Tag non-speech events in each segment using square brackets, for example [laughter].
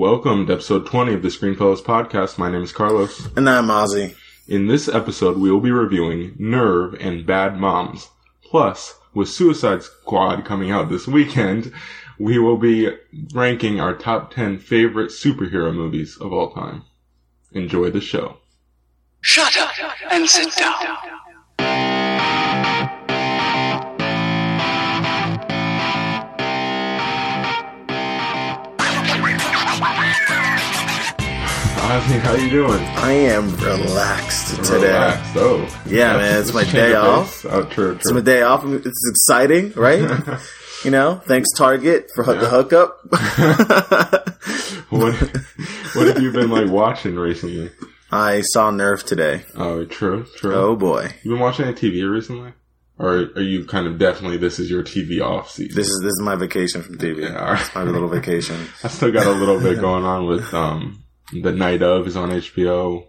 Welcome to episode 20 of the Screenfellows podcast. My name is Carlos. And I'm Ozzy. In this episode, we will be reviewing Nerve and Bad Moms. Plus, with Suicide Squad coming out this weekend, we will be ranking our top 10 favorite superhero movies of all time. Enjoy the show. Shut up and sit down. Ozzy, how you doing? I am relaxed today. Relaxed. Oh. Yeah, man, it's my day off. Oh, true, true. It's my day off. It's exciting, right? [laughs] you know, thanks Target for the hookup. [laughs] what, what have you been like watching recently? I saw Nerve today. Oh, true, true. Oh boy, You been watching any TV recently? Or are you kind of definitely this is your TV off season? this is this is my vacation from TV. Yeah. It's my little vacation. [laughs] I still got a little bit going on with um the Night of is on HBO.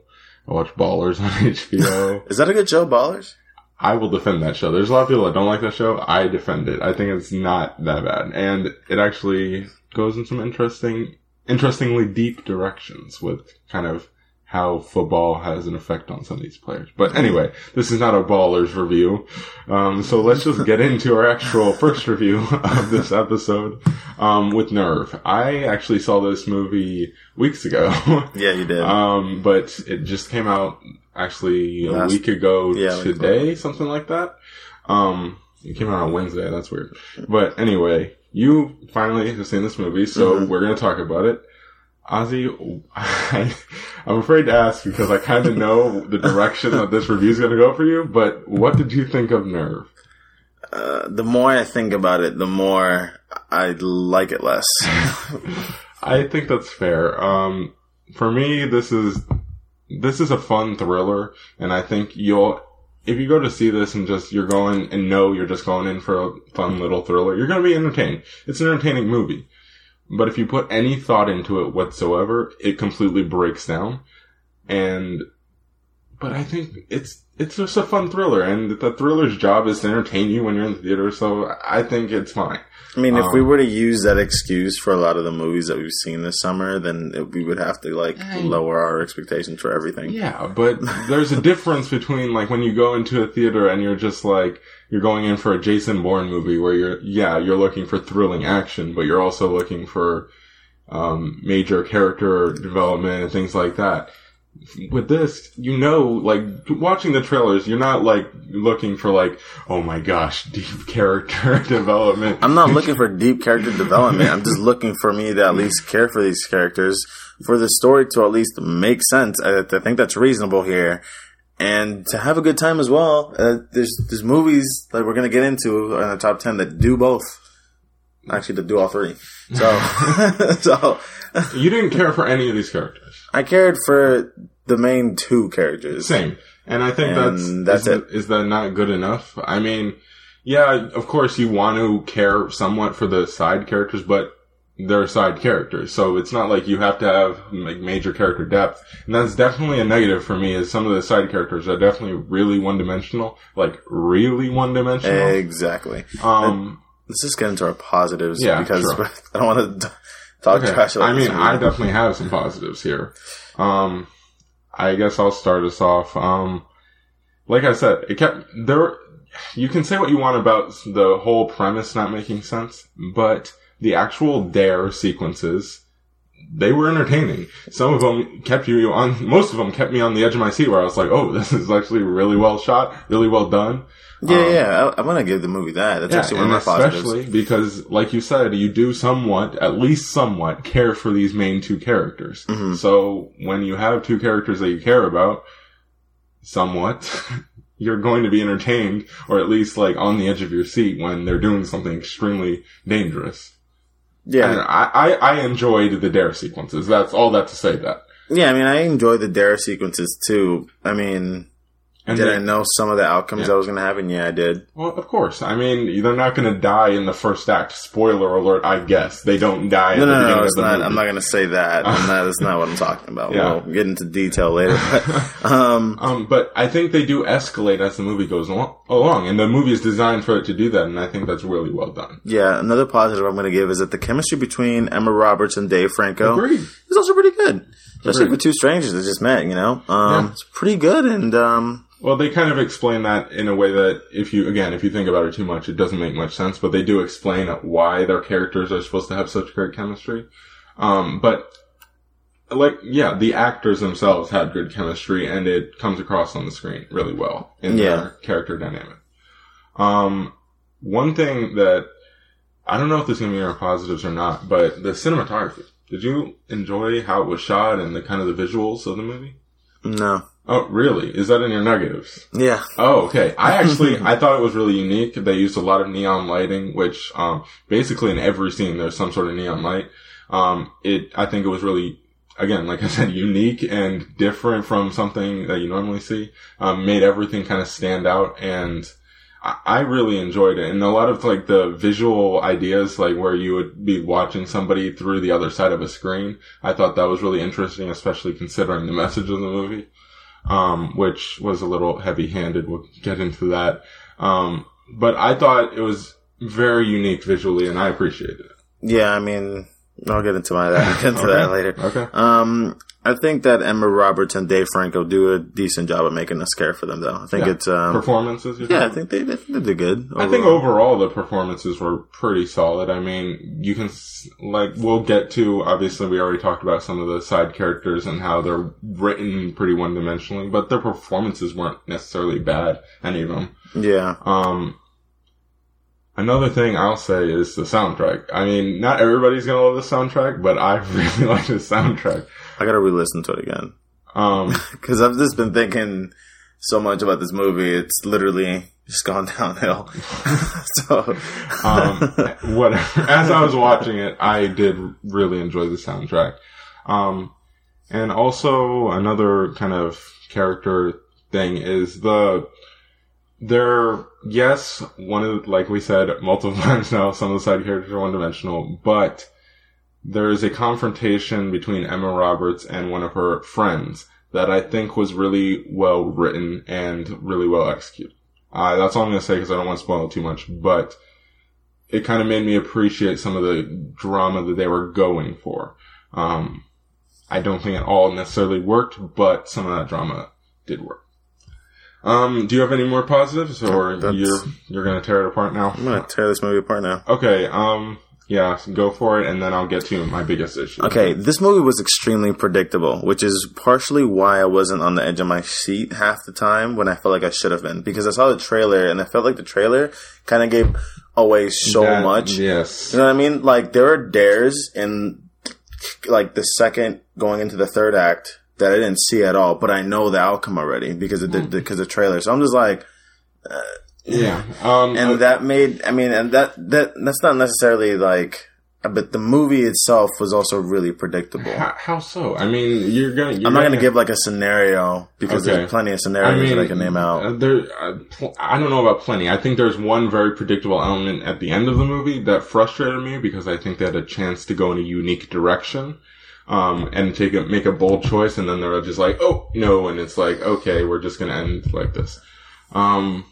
I watch Ballers [laughs] on HBO. Is that a good show, Ballers? I will defend that show. There's a lot of people that don't like that show. I defend it. I think it's not that bad, and it actually goes in some interesting, interestingly deep directions with kind of how football has an effect on some of these players. But anyway, this is not a ballers review. Um, so let's just get into our actual first review of this episode, um, with Nerve. I actually saw this movie weeks ago. [laughs] Yeah, you did. Um, but it just came out actually a Last- week ago yeah, today, something like that. Um, it came out on Wednesday. That's weird. But anyway, you finally have seen this movie, so Mhm. we're going to talk about it. Ozzy, I, I'm afraid to ask because I kind of know the direction that this review is going to go for you, but what did you think of Nerve? uh, the more I think about it, the more I like it less. [laughs] I think that's fair. Um, for me, this is this is a fun thriller, and I think you'll if you go to see this and just you're going and know you're just going in for a fun little thriller, you're going to be entertained. It's an entertaining movie, but if you put any thought into it whatsoever, it completely breaks down. And but I think it's it's just a fun thriller, and the thriller's job is to entertain you when you're in the theater. So I think it's fine. I mean, if we Um, were to use that excuse for a lot of the movies that we've seen this summer, then it, we would have to like Hey. lower our expectations for everything. Yeah, but there's a difference between like when you go into a theater and you're just like you're going in for a Jason Bourne movie where you're yeah you're looking for thrilling action, but you're also looking for um, major character development and things like that. With this, you know, like watching the trailers, you're not like looking for like, oh my gosh, [laughs] deep character [laughs] development. I'm not looking for deep character development. I'm just looking for me to at least care for these characters, for the story to at least make sense. I, I think that's reasonable here, and to have a good time as well. Uh, there's there's movies that we're gonna get into in the top ten that do both. Actually, to do all three. So, [laughs] [laughs] so you didn't care for any of these characters. I cared for the main two characters. Same. And I think And that's, that's is, is that not good enough? I mean, yeah, of course you want to care somewhat for the side characters, but they're side characters. So it's not like you have to have like major character depth. And that's definitely a negative for me is some of the side characters are definitely really one dimensional, like really one dimensional. Exactly. um, Let's just get into our positives Yeah, because sure. [laughs] I don't want to talk Okay. trash. About I mean. I definitely have some positives here. Um, I guess I'll start us off. Um, like I said, it kept there. You can say what you want about the whole premise not making sense, but the actual dare sequences, they were entertaining. Some of them kept you on. Most of them kept me on the edge of my seat, where I was like, "Oh, [laughs] this is actually really well shot, really well done." Yeah, Um, yeah. I, I'm gonna give the movie that. That's actually one of my positives. especially because, like you said, you do somewhat, at least somewhat, care for these main two characters. Mhm. So when you have two characters that you care about, somewhat, [laughs] you're going to be entertained, or at least like on the edge of your seat when they're doing something extremely dangerous. Yeah, And I, I, I enjoyed the dare sequences. That's all that to say that. yeah. I mean, I enjoy the dare sequences too. I mean, And did they- I know some of the outcomes Yeah. that was gonna happen? Yeah, I did. Well, of course. I mean, they're not going to die in the first act. Spoiler alert, I guess. They don't die No, no, beginning no. of It's the not. movie. I'm not gonna say that. Not, that's not what I'm talking about. [laughs] Yeah. We'll get into detail later. But, [laughs] um, Um, but I think they do escalate as the movie goes along, and the movie is designed for it to do that, and I think that's really well done. yeah. Another positive I'm gonna give is that the chemistry between Emma Roberts and Dave Franco Agreed. also pretty good, especially Agreed. for two strangers that just met. You know, um, Yeah. it's pretty good, and um, Well, they kind of explain that in a way that if you, again, if you think about it too much, it doesn't make much sense, but they do explain why their characters are supposed to have such great chemistry. Um, but, like, yeah, the actors themselves had good chemistry and it comes across on the screen really well in Yeah. their character dynamic. Um, one thing that, I don't know if this is going to be our positives or not, but the cinematography. Did you enjoy how it was shot and the kind of the visuals of the movie? no, Oh, really? Is that in your negatives? yeah, Oh, okay. I [laughs] actually, I thought it was really unique. They used a lot of neon lighting, which, um, basically in every scene there's some sort of neon light. Um, it, I think it was really, again, like I said, [laughs] unique and different from something that you normally see. Um, made everything kind of stand out and I, really enjoyed it. And a lot of like the visual ideas, like where you would be watching somebody through the other side of a screen. I thought that was really interesting, especially considering the [laughs] message of the movie um, which was a little heavy handed. We'll get into that. Um, but I thought it was very unique visually and I appreciated it. yeah. I mean, I'll get into my [laughs] that into that later. Okay. Um, I think that Emma Roberts and Dave Franco do a decent job of making us care for them, though. I think Yeah. it's um, Performances? you yeah, I think? they, they, they did good. I think overall. overall the performances were pretty solid. I mean, you can, like, we'll get to, obviously we already talked about some of the side characters and how they're written pretty one dimensionally, but their performances weren't necessarily bad, any of them. yeah, Um, another thing I'll say is the soundtrack. I mean, not everybody's gonna love the soundtrack, but I [laughs] really like the soundtrack. I gotta re-listen to it again Um, [laughs] because I've just been thinking so much about this movie. It's literally just gone [laughs] downhill. [laughs] so, um, whatever. As I was watching it, I did really enjoy the soundtrack. Um, and also another kind of character thing is the, there, yes, one of, like we said multiple times now, some of the side characters are one dimensional, but there is a confrontation between Emma Roberts and one of her friends that I think was really well written and really well executed. Uh, that's all I'm going to say because I don't want to spoil it too much, but it kind of made me appreciate some of the drama that they were going for. Um, I don't think it all necessarily worked, but some of that drama did work. Um, do you have any more positives, or That's- you're you're gonna tear it apart now? I'm gonna tear this movie apart now. Okay. Um. Yeah. go for it, and then I'll get to my biggest issue. Okay, this movie was extremely predictable, which is partially why I wasn't on the edge of my seat half the time when I felt like I should have been. Because I saw the trailer and I felt like the trailer kind of gave away so That- much. Yes. You know what I mean? Like there are dares in like the second going into the third act that I didn't see at all, but I know the outcome already because of the hmm. because of the trailer. So I'm just like, uh, Yeah. Um. and that made I mean, and that that that's not necessarily like, but the movie itself was also really predictable. how, how so? I mean, you're gonna. You're I'm not going to give like a scenario because Okay. there's plenty of scenarios that I can name out. uh, There, uh, pl- I don't know about plenty. I think there's one very predictable element at the end of the movie that frustrated me because I think they had a chance to go in a unique direction, um, and take a make a bold choice, and then they're just like, oh no, and it's like, okay, we're just gonna end like this. Um,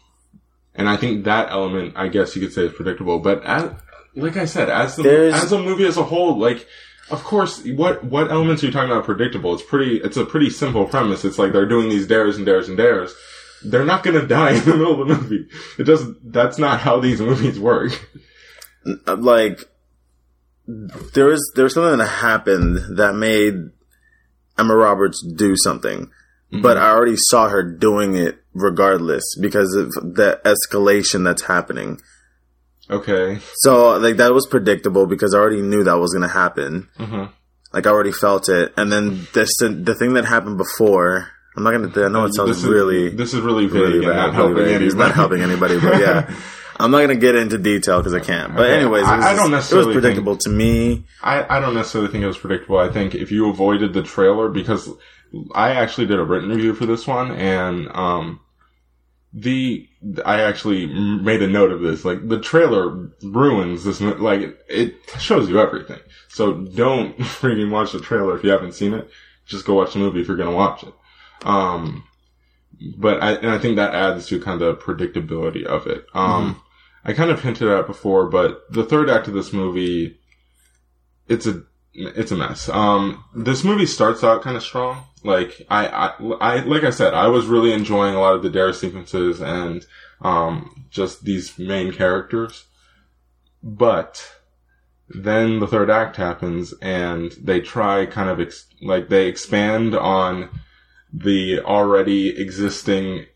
and I think that element, I guess you could say, is predictable. But as, like I said, as the There's- as a movie as a whole, like. Of course, what what elements are you talking about predictable? It's pretty. It's a pretty simple premise. It's like they're doing these dares and dares and dares. They're not going [laughs] to die in the middle of the movie. It doesn't. That's not how these movies work. Like there was there was something that happened that made Emma Roberts do something, but I already saw her doing it regardless because of the escalation that's happening. Okay. So like that was predictable because I already knew that was going to happen. hmm Like I already felt it, and then this the thing that happened before. I'm not going to. I know it sounds This is really This is really vague really bad, not helping vague. anybody. It's not helping anybody, but yeah. [laughs] I'm not going to get into detail because I can't. But Okay. anyways, it I- was, I don't necessarily. it was think- predictable to me. I, I don't necessarily think it was predictable. I think if you avoided the trailer, because I actually did a written review for this one, and um, the I actually made a note of this. Like the trailer ruins this. Like it shows you everything. So don't [laughs] freaking watch the trailer if you haven't seen it. Just go watch the movie if you're gonna watch it. Um, but I and I think that adds to kind of the predictability of it. Um, I kind of hinted at it before, but the third act of this movie, it's a it's a mess. Um, this movie starts out kind of strong. Like I, I, I, like I said, I was really enjoying a lot of the dare sequences and um, just these main characters. But then the third act happens, and they try kind of ex- like they expand on the already existing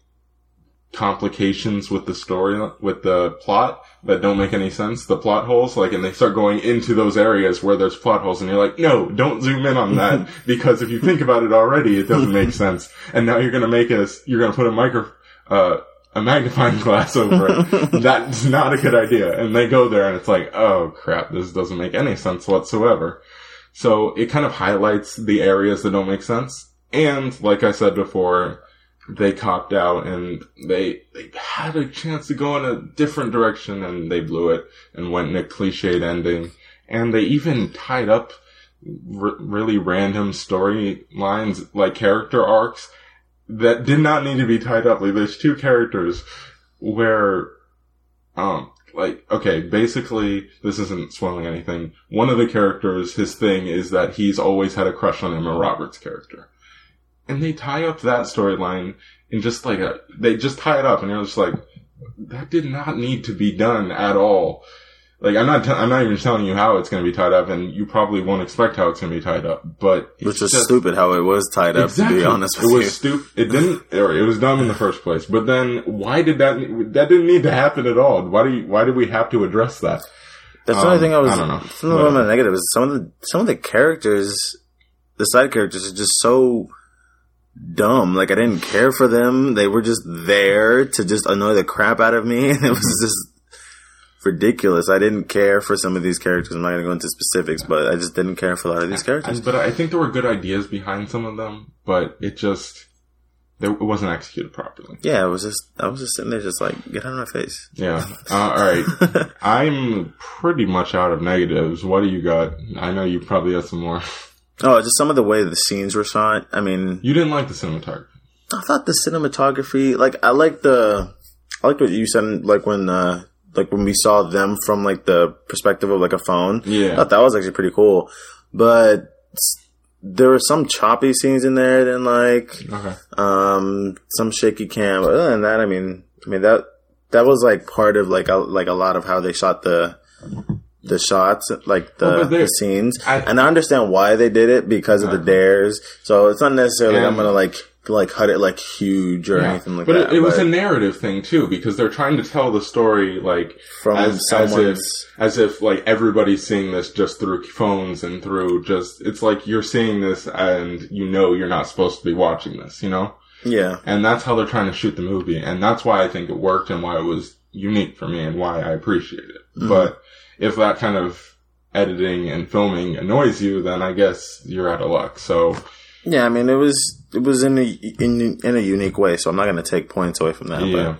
complications with the story, with the plot that don't make any sense, the plot holes, like, and they start going into those areas where there's plot holes and you're like, no, don't zoom in on that [laughs] because if you think about it already, it doesn't make [laughs] sense. And now you're gonna make us, you're gonna put a micro, uh, a magnifying [laughs] glass over it. That's not a good idea. And they go there and it's like, oh crap, this doesn't make any sense whatsoever. So it kind of highlights the areas that don't make sense. And like I said before, they copped out and they they had a chance to go in a different direction and they blew it and went in a cliched ending. And they even tied up r- really random storylines, like character arcs that did not need to be tied up. Like there's two characters where, um, like, okay, basically, this isn't spoiling anything. One of the characters, his thing is that he's always had a crush on Emma Roberts' character and they tie up that storyline in just like a they just tie it up and you're just like that did not need to be done at all like i'm not t- i'm not even telling you how it's going to be tied up and you probably won't expect how it's going to be tied up but it's Which is just- stupid how it was tied up, to be honest with it was stupid it didn't or it was dumb in the first place but then why did that that didn't need to happen at all why do you why did we have to address that That's the only Um, thing I was. I don't know. Some of are negative. Is some of the some of the characters, the side characters, are just so dumb. Like I didn't care for them. They were just there to just annoy the crap out of me, [laughs] and it was just ridiculous. I didn't care for some of these characters. I'm not going to go into specifics, but I just didn't care for a lot of these characters. But I think there were good ideas behind some of them, but it just it wasn't executed properly. Yeah, I was just I was just sitting there, just like get out of my face. Yeah. Uh, all right. [laughs] I'm pretty much out of negatives. What do you got? I know you probably have some more. [laughs] Oh, just some of the way the scenes were shot. I mean, You didn't like the cinematography. I thought the cinematography, like I like the, I like what you said, like when, uh, like when we saw them from like the perspective of like a phone. Yeah. I thought that was actually pretty cool. But there were some choppy scenes in there, and like, Okay. um, some shaky cam. But other than that, I mean, I mean that that was like part of like a, like a lot of how they shot the the shots, like the, Well, the scenes. I- and I understand why they did it because of the dares. So it's not necessarily like I'm gonna like like cut it like huge or Yeah. anything like but that. it, it was a narrative thing too, because they're trying to tell the story like from as, as if as if like everybody's seeing this just through phones and through just it's like you're seeing this and you know you're not supposed to be watching this, you know. yeah. And that's how they're trying to shoot the movie. And that's why I think it worked and why it was unique for me and why I appreciate it. Mm-hmm. But if that kind of editing and filming annoys you, then I guess you're out of luck. So, Yeah, I mean it was it was in a in in a unique way, so I'm not gonna take points away from that. yeah.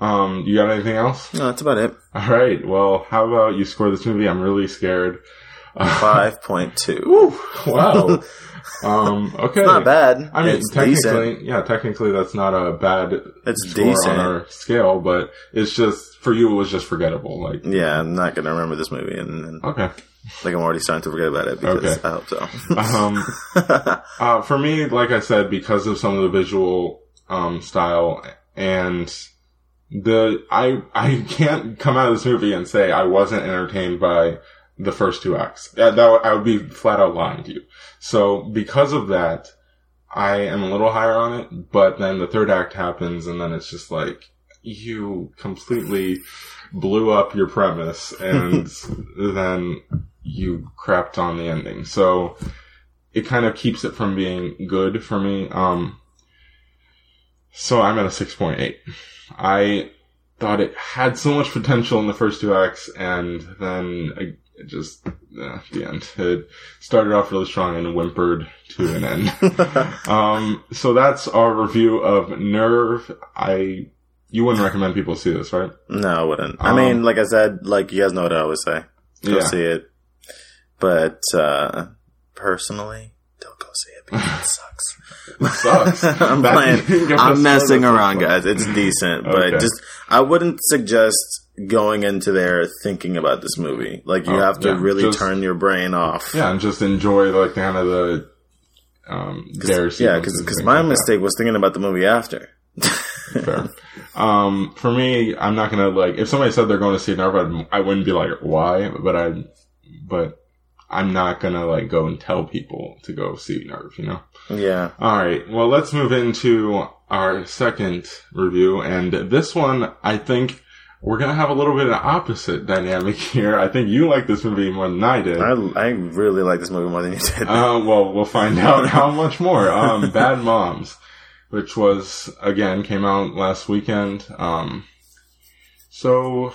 Um, you got anything else? No, that's about it. All right. Well, how about you score this movie? I'm really scared. [laughs] Five point two. Wow. [laughs] um, okay. Not bad. I mean, it's technically, decent. yeah, technically that's not a bad It's score decent. on our scale, but it's just, for you, it was just forgettable. Like, Yeah, I'm not gonna remember this movie, and, and okay. like I'm already starting to forget about it because Okay. I hope so. Um, [laughs] uh, for me, like I said, because of some of the visual um, style and the I I can't come out of this movie and say I wasn't entertained by the first two acts. That, that I would be flat out lying to you. So because of that, I am a little higher on it. But then the third act happens, and then it's just like you completely blew up your premise, and [laughs] then you crapped on the ending. So it kind of keeps it from being good for me. Um, so I'm at a 6.8. I thought it had so much potential in the first two acts, and then I, it just, uh, the end. It started off really strong and whimpered to an end. [laughs] um, so that's our review of Nerve. I, you wouldn't recommend people see this, right? no, I wouldn't. I Um, mean, like I said, like you guys know what I always say. Go Yeah. see it. But uh personally, don't go see it because it [laughs] sucks. Sucks. [laughs] I'm That- playing. [laughs] I'm messing around, guys. It's decent, but Okay. just I wouldn't suggest going into there thinking about this movie. Like you Oh, have to yeah, really just- turn your brain off. Yeah, and just enjoy like kind of the um dare Yeah, because my like that. mistake was thinking about the movie after. Fair. Um, for me, I'm not gonna like if somebody said they're going to see Nerve, I'd, I wouldn't be like why, but I, but I'm not gonna like go and tell people to go see Nerve. You know. yeah, All right. Well, let's move into our second review, and this one I think we're gonna have a little bit of opposite dynamic [laughs] here. I think you like this movie more than I did. I I really like this movie more than you did. Uh, well, we'll find [laughs] out how much more. Um, [laughs] Bad Moms, which was again came out last weekend. Um, so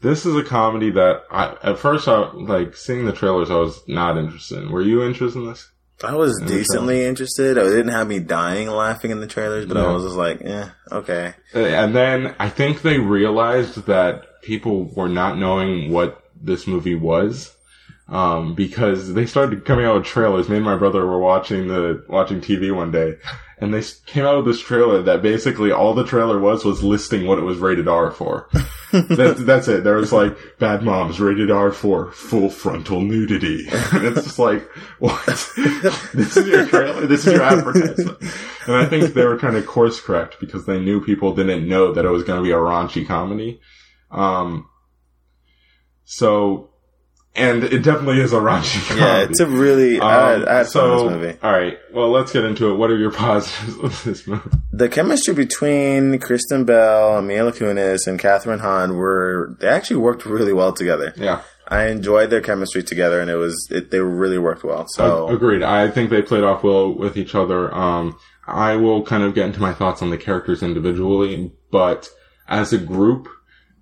this is a comedy that I at first I like seeing the trailers. I was not interested. in. Were you interested in this? I was the decently interested. It didn't have me dying laughing in the trailers, but I was just like, eh, okay. And then I think they realized that people were not knowing what this movie was. Um, because they started coming out with trailers. Me and my brother were watching the, watching TV one day and they came out with this trailer that basically all the trailer was was listing what it was rated R for. [laughs] that, that's it. There was like, Bad Moms rated R for full frontal nudity. [laughs] and it's just like, what? [laughs] this is your trailer? This is your advertisement. And I think they were kind of course correct because they knew people didn't know that it was going to be a raunchy comedy. Um, so, and it definitely is a raunchy comedy. Yeah, it's a really. I, I had fun this movie. all right. Well, let's get into it. What are your positives of this movie? The chemistry between Kristen Bell, Mila Kunis, and Kathryn Hahn were they actually worked really well together. Yeah, I enjoyed their chemistry together, and it was it, they really worked well. So agreed. I think they played off well with each other. Um, I will kind of get into my thoughts on the characters individually, but as a group,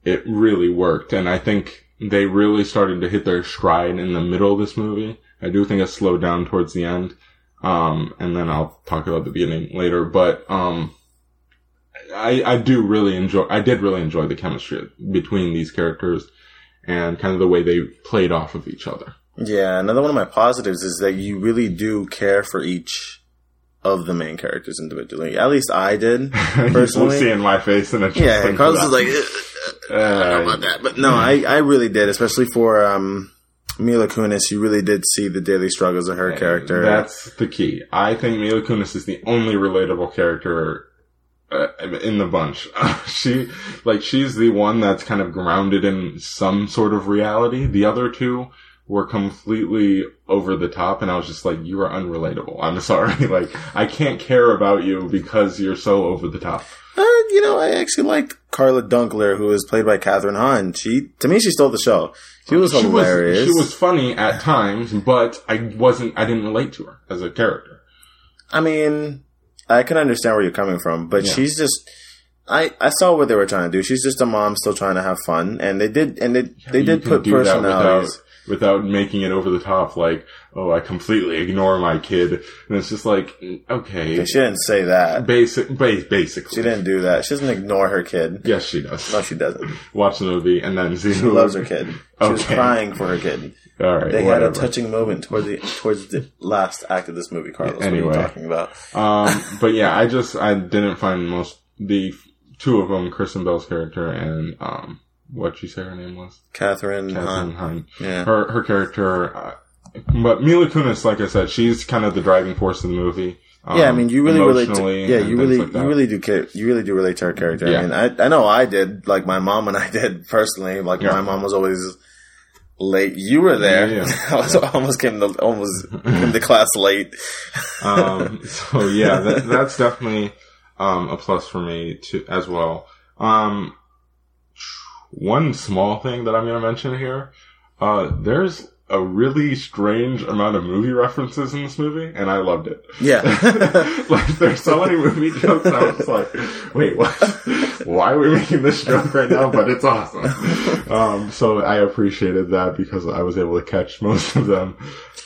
it really worked, and I think they really started to hit their stride in the middle of this movie. I do think it slowed down towards the end. Um, and then I'll talk about the beginning later, but, um, I, I do really enjoy, I did really enjoy the chemistry between these characters and kind of the way they played off of each other. yeah, another one of my positives is that you really do care for each of the main characters individually. At least I did [laughs] personally. see in my face and it's yeah, Carlos is like, "Ugh, [laughs] I don't know Uh, about that, but no, I I really did, especially for um. Mila Kunis, you really did see the daily struggles of her character. That's the key. I think Mila Kunis is the only relatable character uh, in the bunch. [laughs] she, like, she's the one that's kind of grounded in some sort of reality. The other two were completely over the top, and I was just like, you are unrelatable. I'm [laughs] sorry. like, I can't care about you because you're so over the top. Uh, you know, I actually liked Carla Dunkler, who was played by Kathryn Hahn. She, to me, she stole the show. She was She hilarious. was, she was funny at times, but I wasn't, I didn't relate to her as a character. I mean, I can understand where you're coming from, but Yeah. she's just. I, I saw what they were trying to do. She's just a mom still trying to have fun, and they did, and they they did put personalities. Without, making it over the top, like, oh, I completely ignore my kid. And it's just like, okay. She didn't say that. Basic, ba- basically. She didn't do that. She doesn't ignore her kid. Yes, she does. No, she doesn't. Watch the movie and then see She loves her kid. She was crying for her kid. All right, They whatever. had a touching moment towards the towards the last act of this movie, Carlos. What are Anyway. you talking about? um, [laughs] but yeah, I just, I didn't find most, the two of them, Kristen Bell's character and, um, what you say her name was? Kathryn, Kathryn Hahn. Hahn. Yeah. Her, her character, uh, but Mila Kunis, like I said, she's kind of the driving force of the movie. Um, Yeah, I mean, you really relate. To, yeah, you really, like you really do care. You really do relate to her character. Yeah. I mean, I, I know I did. Like my mom and I [laughs] did personally. Like Yeah. my mom was always late. You were there. Yeah, [laughs] I was almost came to almost [laughs] came to class late. um, so yeah, that, that's definitely um, a plus for me too as well. Um, one small thing that I'm going to mention here, uh, there's a really strange amount of movie references in this movie, and I loved it. Yeah. [laughs] like there's so many movie jokes. I was like, wait, what? Why are we making this joke right now? But it's awesome. Um, so I appreciated that because I was able to catch most of them.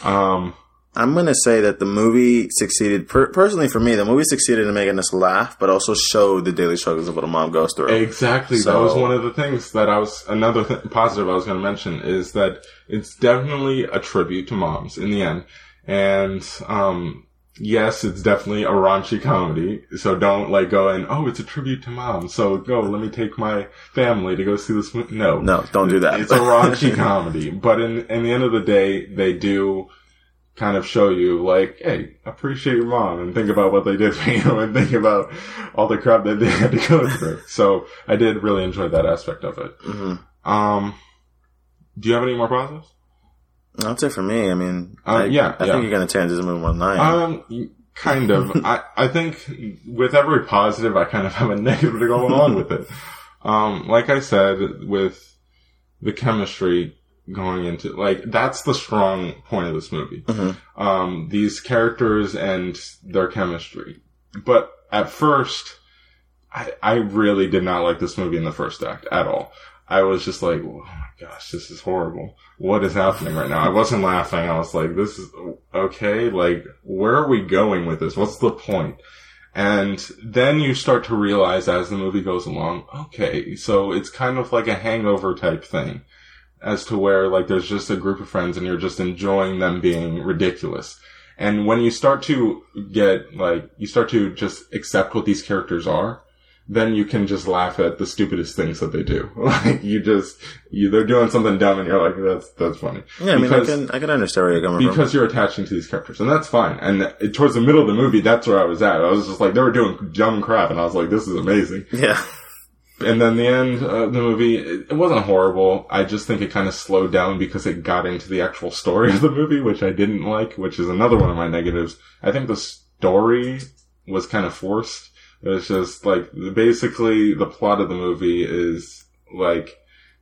Um, I'm gonna say that the movie succeeded. Per- personally, for me, the movie succeeded in making us laugh, but also showed the daily struggles of what a mom goes through. Exactly. that was one of the things that I was another th- positive I was going to mention is that it's definitely a tribute to moms in the end, and um, yes, it's definitely a raunchy comedy. So don't like go and oh, it's a tribute to mom. So go, let me take my family to go see this. mo-" No, No, don't do that. It's a raunchy [laughs] comedy, but in in the end of the day, they do kind of show you like, hey, appreciate your mom and think about what they did for [laughs] you and think about all the crap that they had to go through. so I did really enjoy that aspect of it. hmm Um, do you have any more positives? That's it for me. I mean, Uh, I, yeah, I yeah. think you're gonna change this movie one nine. Um, kind of. [laughs] I, I think with every positive, I kind of have a [laughs] negative to go along with it. Um, like I said, with the chemistry going into, like, that's the strong point of this movie. Mhm. Um, these characters and their chemistry. But at first, I, I really did not like this movie in the first act at all. I was just like, oh my gosh, this is horrible. What is happening right now? I wasn't laughing. I was like, this is okay. Like, where are we going with this? What's the point? And then you start to realize as the movie goes along, okay, so it's kind of like a hangover type thing as to where like there's just a group of friends and you're just enjoying them being ridiculous. And when you start to get like, you start to just accept what these characters are, then you can just laugh at the stupidest things that they do. [laughs] Like you just, you, they're doing something dumb and you're like, that's, that's funny. yeah, I mean, because- I can I can understand where you're coming from. because you're attaching to these characters, and that's fine. And it- towards the middle of the movie, that's where I was at. I was just like, they were doing dumb crap, and I was like, this is amazing. Yeah, [laughs] And then the end of the movie, it, it wasn't horrible. I just think it kind of slowed down because it got into the actual story of the movie, which I didn't like, which is another one of my negatives. I think the story was kind of forced. It's just like, basically the plot of the movie is like,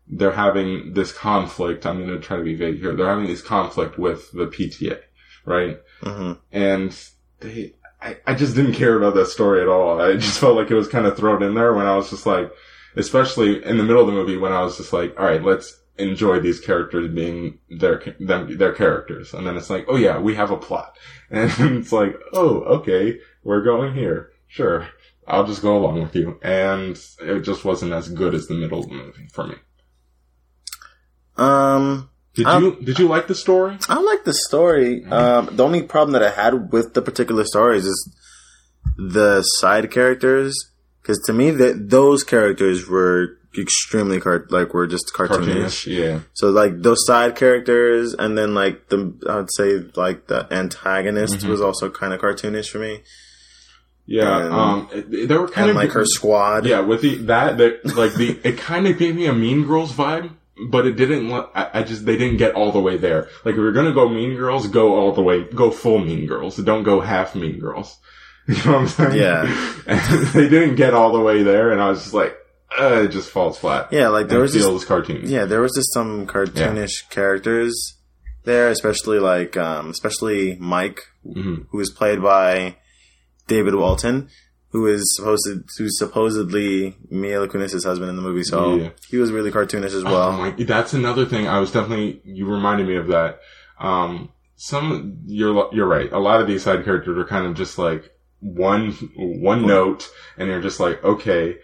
they're having this conflict. I'm going to try to be vague here. They're having this conflict with the PTA, right? hmm and they, I, I just didn't care about that story at all. I just felt like it was kind of thrown in there when I was just like, especially in the middle of the movie when I was just like, all right, let's enjoy these characters being their them their characters, and then it's like, oh yeah, we have a plot, [laughs] and it's like, oh okay, we're going here, sure. I'll just go along with you. And it just wasn't as good as the middle of the movie for me. Um, Did Um, you, did you like the story? I like the story. Um, the only problem that I had with the particular stories is the side characters. Because to me, that those characters were extremely cart like were just cartoonish. Cartoonish, yeah. So like those side characters, and then like the I would say like the antagonist Mm-hmm. was also kind of cartoonish for me, Yeah, And- um, they were kind of like her squad. Yeah, with the that that like the it kind of gave me a Mean Girls vibe, but it didn't. I, I just they didn't get all the way there. Like if you're gonna go Mean Girls, go all the way, go full Mean Girls. Don't go half Mean Girls. [laughs] You know what I'm saying? Yeah. [laughs] And they didn't get all the way there, and I was just like, uh, it just falls flat. Yeah, like there was just feels cartoony. Yeah, there was just some cartoonish characters there, especially like um especially Mike, Mhm. who is played by David Walton, who is supposed to who's supposedly Mia Kunis's husband in the movie. So Yeah. he was really cartoonish as well. Oh my, that's another thing. I was definitely you reminded me of that. Um, some you're you're right. A lot of these side characters are kind of just like one one note, and you're just like okay.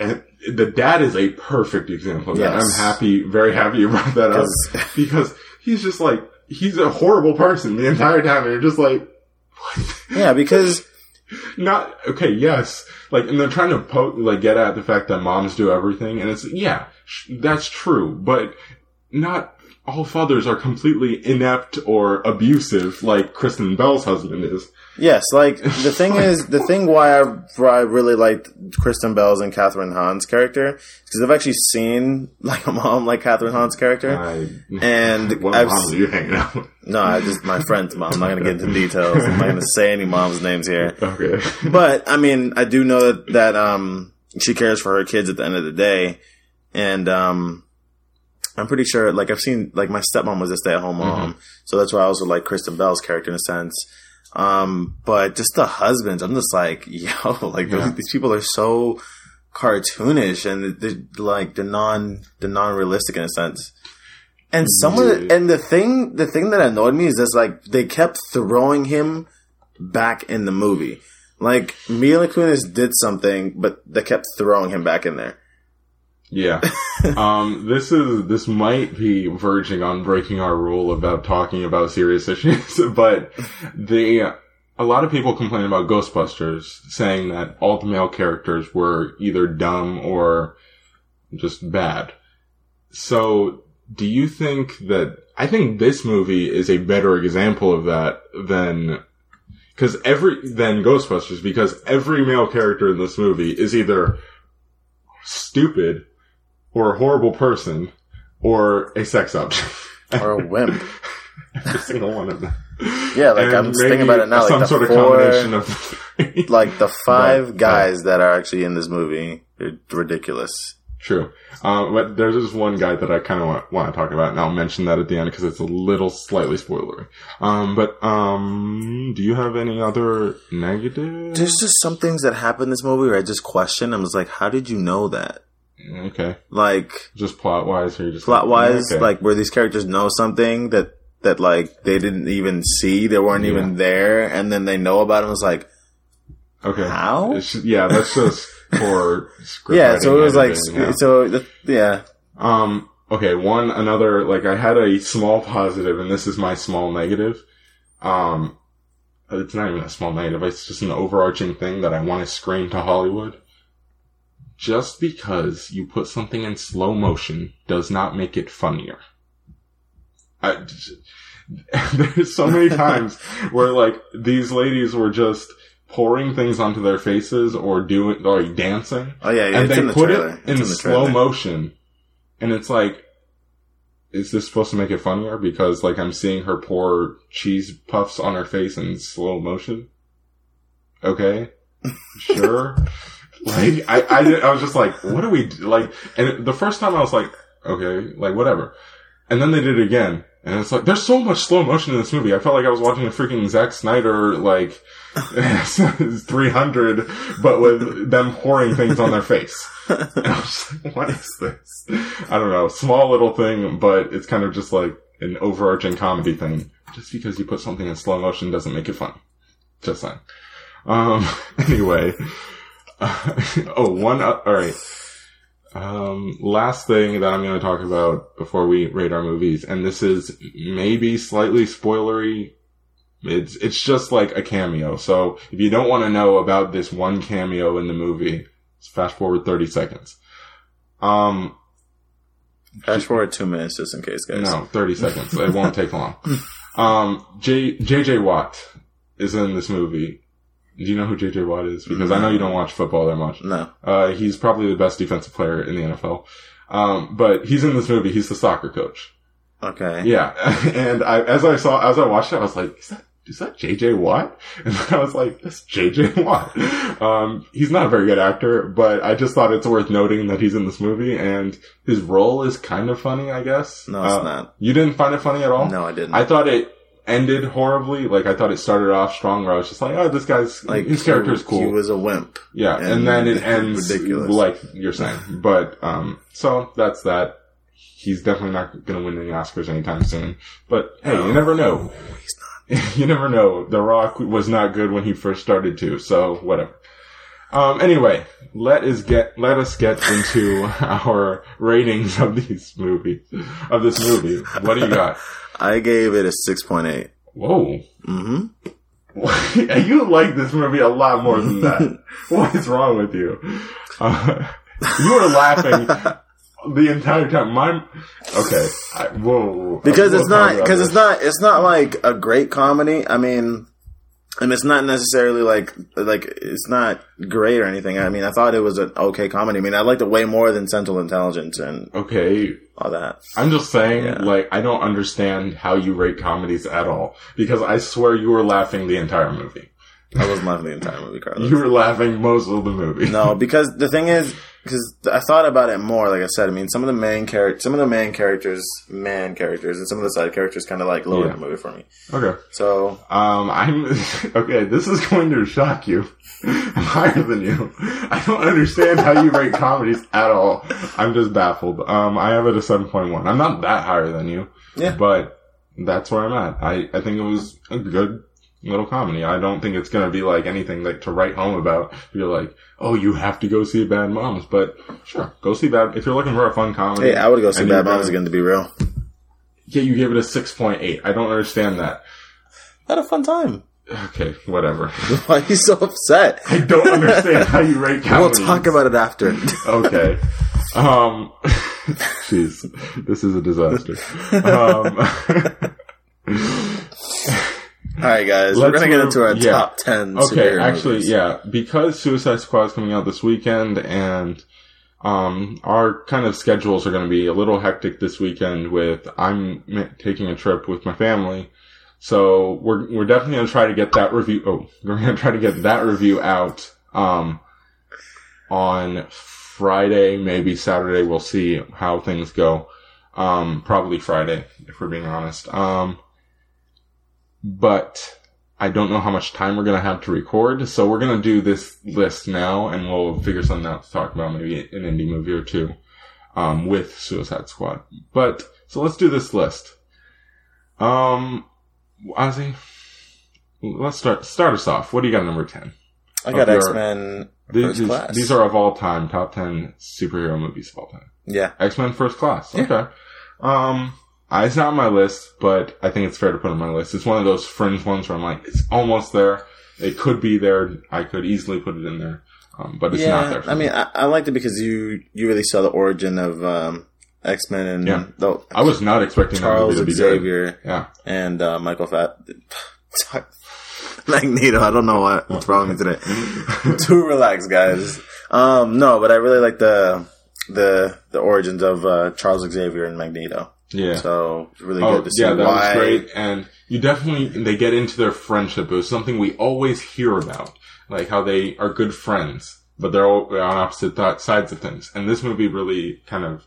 And the dad is a perfect example of that. Yes. I'm happy, very happy you brought that [laughs] because he's just like he's a horrible person the entire time. And you're just like, what? yeah, because [laughs] not okay yes like and they're trying to po- like get at the fact that moms do everything and it's yeah sh- that's true but not all fathers are completely inept or abusive like kristen bell's husband is yes, like [laughs] the thing is the thing why I, why I really liked Kristen Bell's and Kathryn Hahn's character because I've actually seen like a [laughs] mom like Kathryn Hahn's character. I, And [laughs] what I've mom are you hanging out with? No, I just my friend's mom. I'm not gonna get into details. I'm not gonna say any mom's names here. okay But I mean, I do know that, that um she cares for her kids at the end of the day, and um I'm pretty sure. Like I've seen, like my stepmom was a stay at home mom, so that's why I also like Kristen Bell's character in a sense. Um, but just the husbands, I'm just like, [laughs] yo, like Yeah. those, these people are so cartoonish and they're like the non the non realistic in a sense. And some of the, and the thing the thing that annoyed me is just like they kept throwing him back in the movie. Like Mila Kunis did something, but they kept throwing him back in there. Yeah [laughs] um this is this might be verging on breaking our rule about talking about serious [laughs] issues but the a lot of people complain about Ghostbusters, saying that all the male characters were either dumb or just bad. So, do you think that, I think this movie is a better example of that than, cause every, than Ghostbusters, because every male character in this movie is either stupid or a horrible person or a sex object. [laughs] or a wimp. [laughs] Every single one of them. Yeah, like And I'm just thinking about it now. Like some the sort of four, combination of [laughs] like the five But, guys that are actually in this movie, they're ridiculous. True. Um, but there's just one guy that I kind of want, want to talk about, and I'll mention that at the end because it's a little slightly spoilery. Um, but um, do you have any other negatives? There's just some things that happen in this movie where I just question. I was like, how did you know that? Okay. Like Just plot wise, here, just plot wise, Okay. like where these characters know something that that like they didn't even see, they weren't Yeah. even there, and then they know about it. It was like, okay. how? It's yeah, that's just [laughs] for script yeah. So it was like, yeah. so yeah. Um, okay, one, another, like, I had a small positive, and this is my small negative. Um, it's not even a small negative, it's just an overarching thing that I want to scream to Hollywood. Just because you put something in slow motion does not make it funnier. I, [laughs] there's so many [laughs] times where, like, these ladies were just pouring things onto their faces or doing, like, dancing Oh yeah, and they the put trailer. it in, the slow motion, and it's like, is this supposed to make it funnier? Because like I'm seeing her pour cheese puffs on her face in slow motion. Okay, [laughs] sure. Like [laughs] I, I, I was just like, what do we do? like? And the first time I was like, okay, like whatever. And then they did it again, and it's like there's so much slow motion in this movie. I felt like I was watching a freaking Zack Snyder like [laughs] 300, but with them pouring things on their face. And I was like, what is this? I don't know. Small little thing, but it's kind of just like an overarching comedy thing. Just because you put something in slow motion doesn't make it funny. Just saying. Um, [laughs] anyway. [laughs] oh, one, uh, alright. Um, last thing that I'm going to talk about before we rate our movies, and this is maybe slightly spoilery. It's, it's just like a cameo. So if you don't want to know about this one cameo in the movie, fast forward 30 seconds. Um, Fast forward two minutes just in case, guys. no, 30 seconds. It won't take long. [laughs] Um, J, J Watt is in this movie. Do you know who JJ Watt is? Because I know you don't watch football that much. No. Uh, he's probably the best defensive player in the NFL. Um, but he's in this movie. He's the soccer coach. Okay. Yeah. [laughs] And I, as I saw, as I watched it, I was like, is that, is that JJ Watt? [laughs] And I was like, that's JJ [laughs] Watt. Um, he's not a very good actor, but I just thought it's worth noting that he's in this movie and his role is kind of funny, I guess. No, it's Uh, not. You didn't find it funny at all? No, I didn't. I thought it ended horribly. Like, I thought it started off strong where I was just like, oh, this guy's, like his character is cool. He was a wimp. Yeah, and, And then it [laughs] ends ridiculous. like you're saying. [laughs] But um, so that's that. He's definitely not going to win any Oscars anytime soon. But hey, you never know. [laughs] you never know. The Rock was not good when he first started to. So whatever. Um, anyway, let us get let us get into our ratings of these movies of this movie. What do you got? I gave it a six point eight. Whoa. Mm-hmm. [laughs] you like this movie a lot more than that. [laughs] what is wrong with you? Uh, [laughs] you were laughing the entire time. My okay, I, whoa. Because it's not because it's not it's not like a great comedy. I mean, and it's not necessarily like like it's not great or anything. I mean, I thought it was an okay comedy. I mean, I liked it way more than Central Intelligence and okay. all that. I'm just saying, Yeah. like, I don't understand how you rate comedies at all because I swear you were laughing the entire movie. I wasn't laughing the entire movie, Carlos. You were laughing most of the movie. No, because the thing is, because I thought about it more. Like I said, I mean, some of the main character, some of the main characters, man characters, and some of the side characters kind of like lowered Yeah. the movie for me. Okay. So Um, I'm [laughs] okay. This is going to shock you. I'm [laughs] higher than you. I don't understand how you rate comedies at all. I'm just baffled. Um, I have it a seven point one. I'm not that higher than you. Yeah. but that's where I'm at. I I think it was a good little comedy. I don't think it's gonna be like anything like to write home about. You're like, oh, you have to go see Bad Moms, but sure, go see Bad. If you're looking for a fun comedy, hey, I would go see Bad Moms again to be real. Yeah, you gave it a six point eight. I don't understand that. Had a fun time. Okay, whatever. [laughs] Why are you so upset? I don't understand how you rate comedy. [laughs] We'll talk about it after. okay. Um, [laughs] jeez, this is a disaster. Um, All right, guys, we're gonna get into our yeah. top ten. okay, actually, movies. yeah, because Suicide Squad is coming out this weekend, and um, our kind of schedules are going to be a little hectic this weekend. With I'm taking a trip with my family, so we're we're definitely going to try to get that review. Oh, [laughs] we're going to try to get that review out um, on Friday, maybe Saturday. We'll see how things go. Um, probably Friday, if we're being honest. Um, but I don't know how much time we're gonna have to record, so we're gonna do this list now, and we'll figure something out to talk about, maybe an indie movie or two, um, with Suicide Squad. But so let's do this list. Um, Ozzy, let's start start us off. What do you got at number ten? I got X Men These, these, these are of all time top ten superhero movies of all time. yeah. X Men First Class. Yeah. Okay. Um, uh, it's not on my list, but I think it's fair to put on my list. It's one of those fringe ones where I'm like, it's almost there. It could be there. I could easily put it in there, um, but it's not there. for I me. mean, I, I liked it because you you really saw the origin of um, X Men and Yeah. the, I was not expecting Charles to be good. Xavier Yeah. and uh, Michael Fat. [laughs] Magneto. I don't know what, what's wrong with me today. [laughs] Too relaxed, guys. Um, no, but I really like the the the origins of uh, Charles Xavier and Magneto. Yeah. So it's really Oh, good to see yeah, that why. was great. And you definitely, they get into their friendship. It was something we always hear about. Like how they are good friends, but they're all on opposite th- sides of things. And this movie really kind of,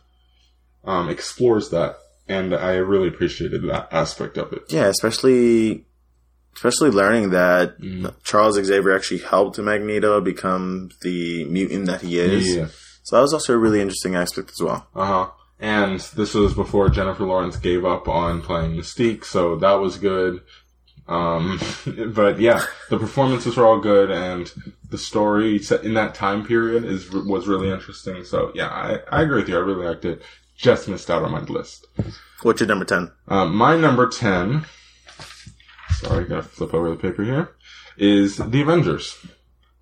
um, explores that. And I really appreciated that aspect of it. Yeah, especially especially learning that Mm. Charles Xavier actually helped Magneto become the mutant that he is. Yeah. So that was also a really interesting aspect as well. Uh huh. And this was before Jennifer Lawrence gave up on playing Mystique, so that was good. Um, [laughs] but yeah, the performances were all good, and the story in that time period is was really interesting. So yeah, I, I agree with you. I really liked it. Just missed out on my list. What's your number ten? Um, my number ten. Sorry, gotta flip over the paper here. Is the Avengers.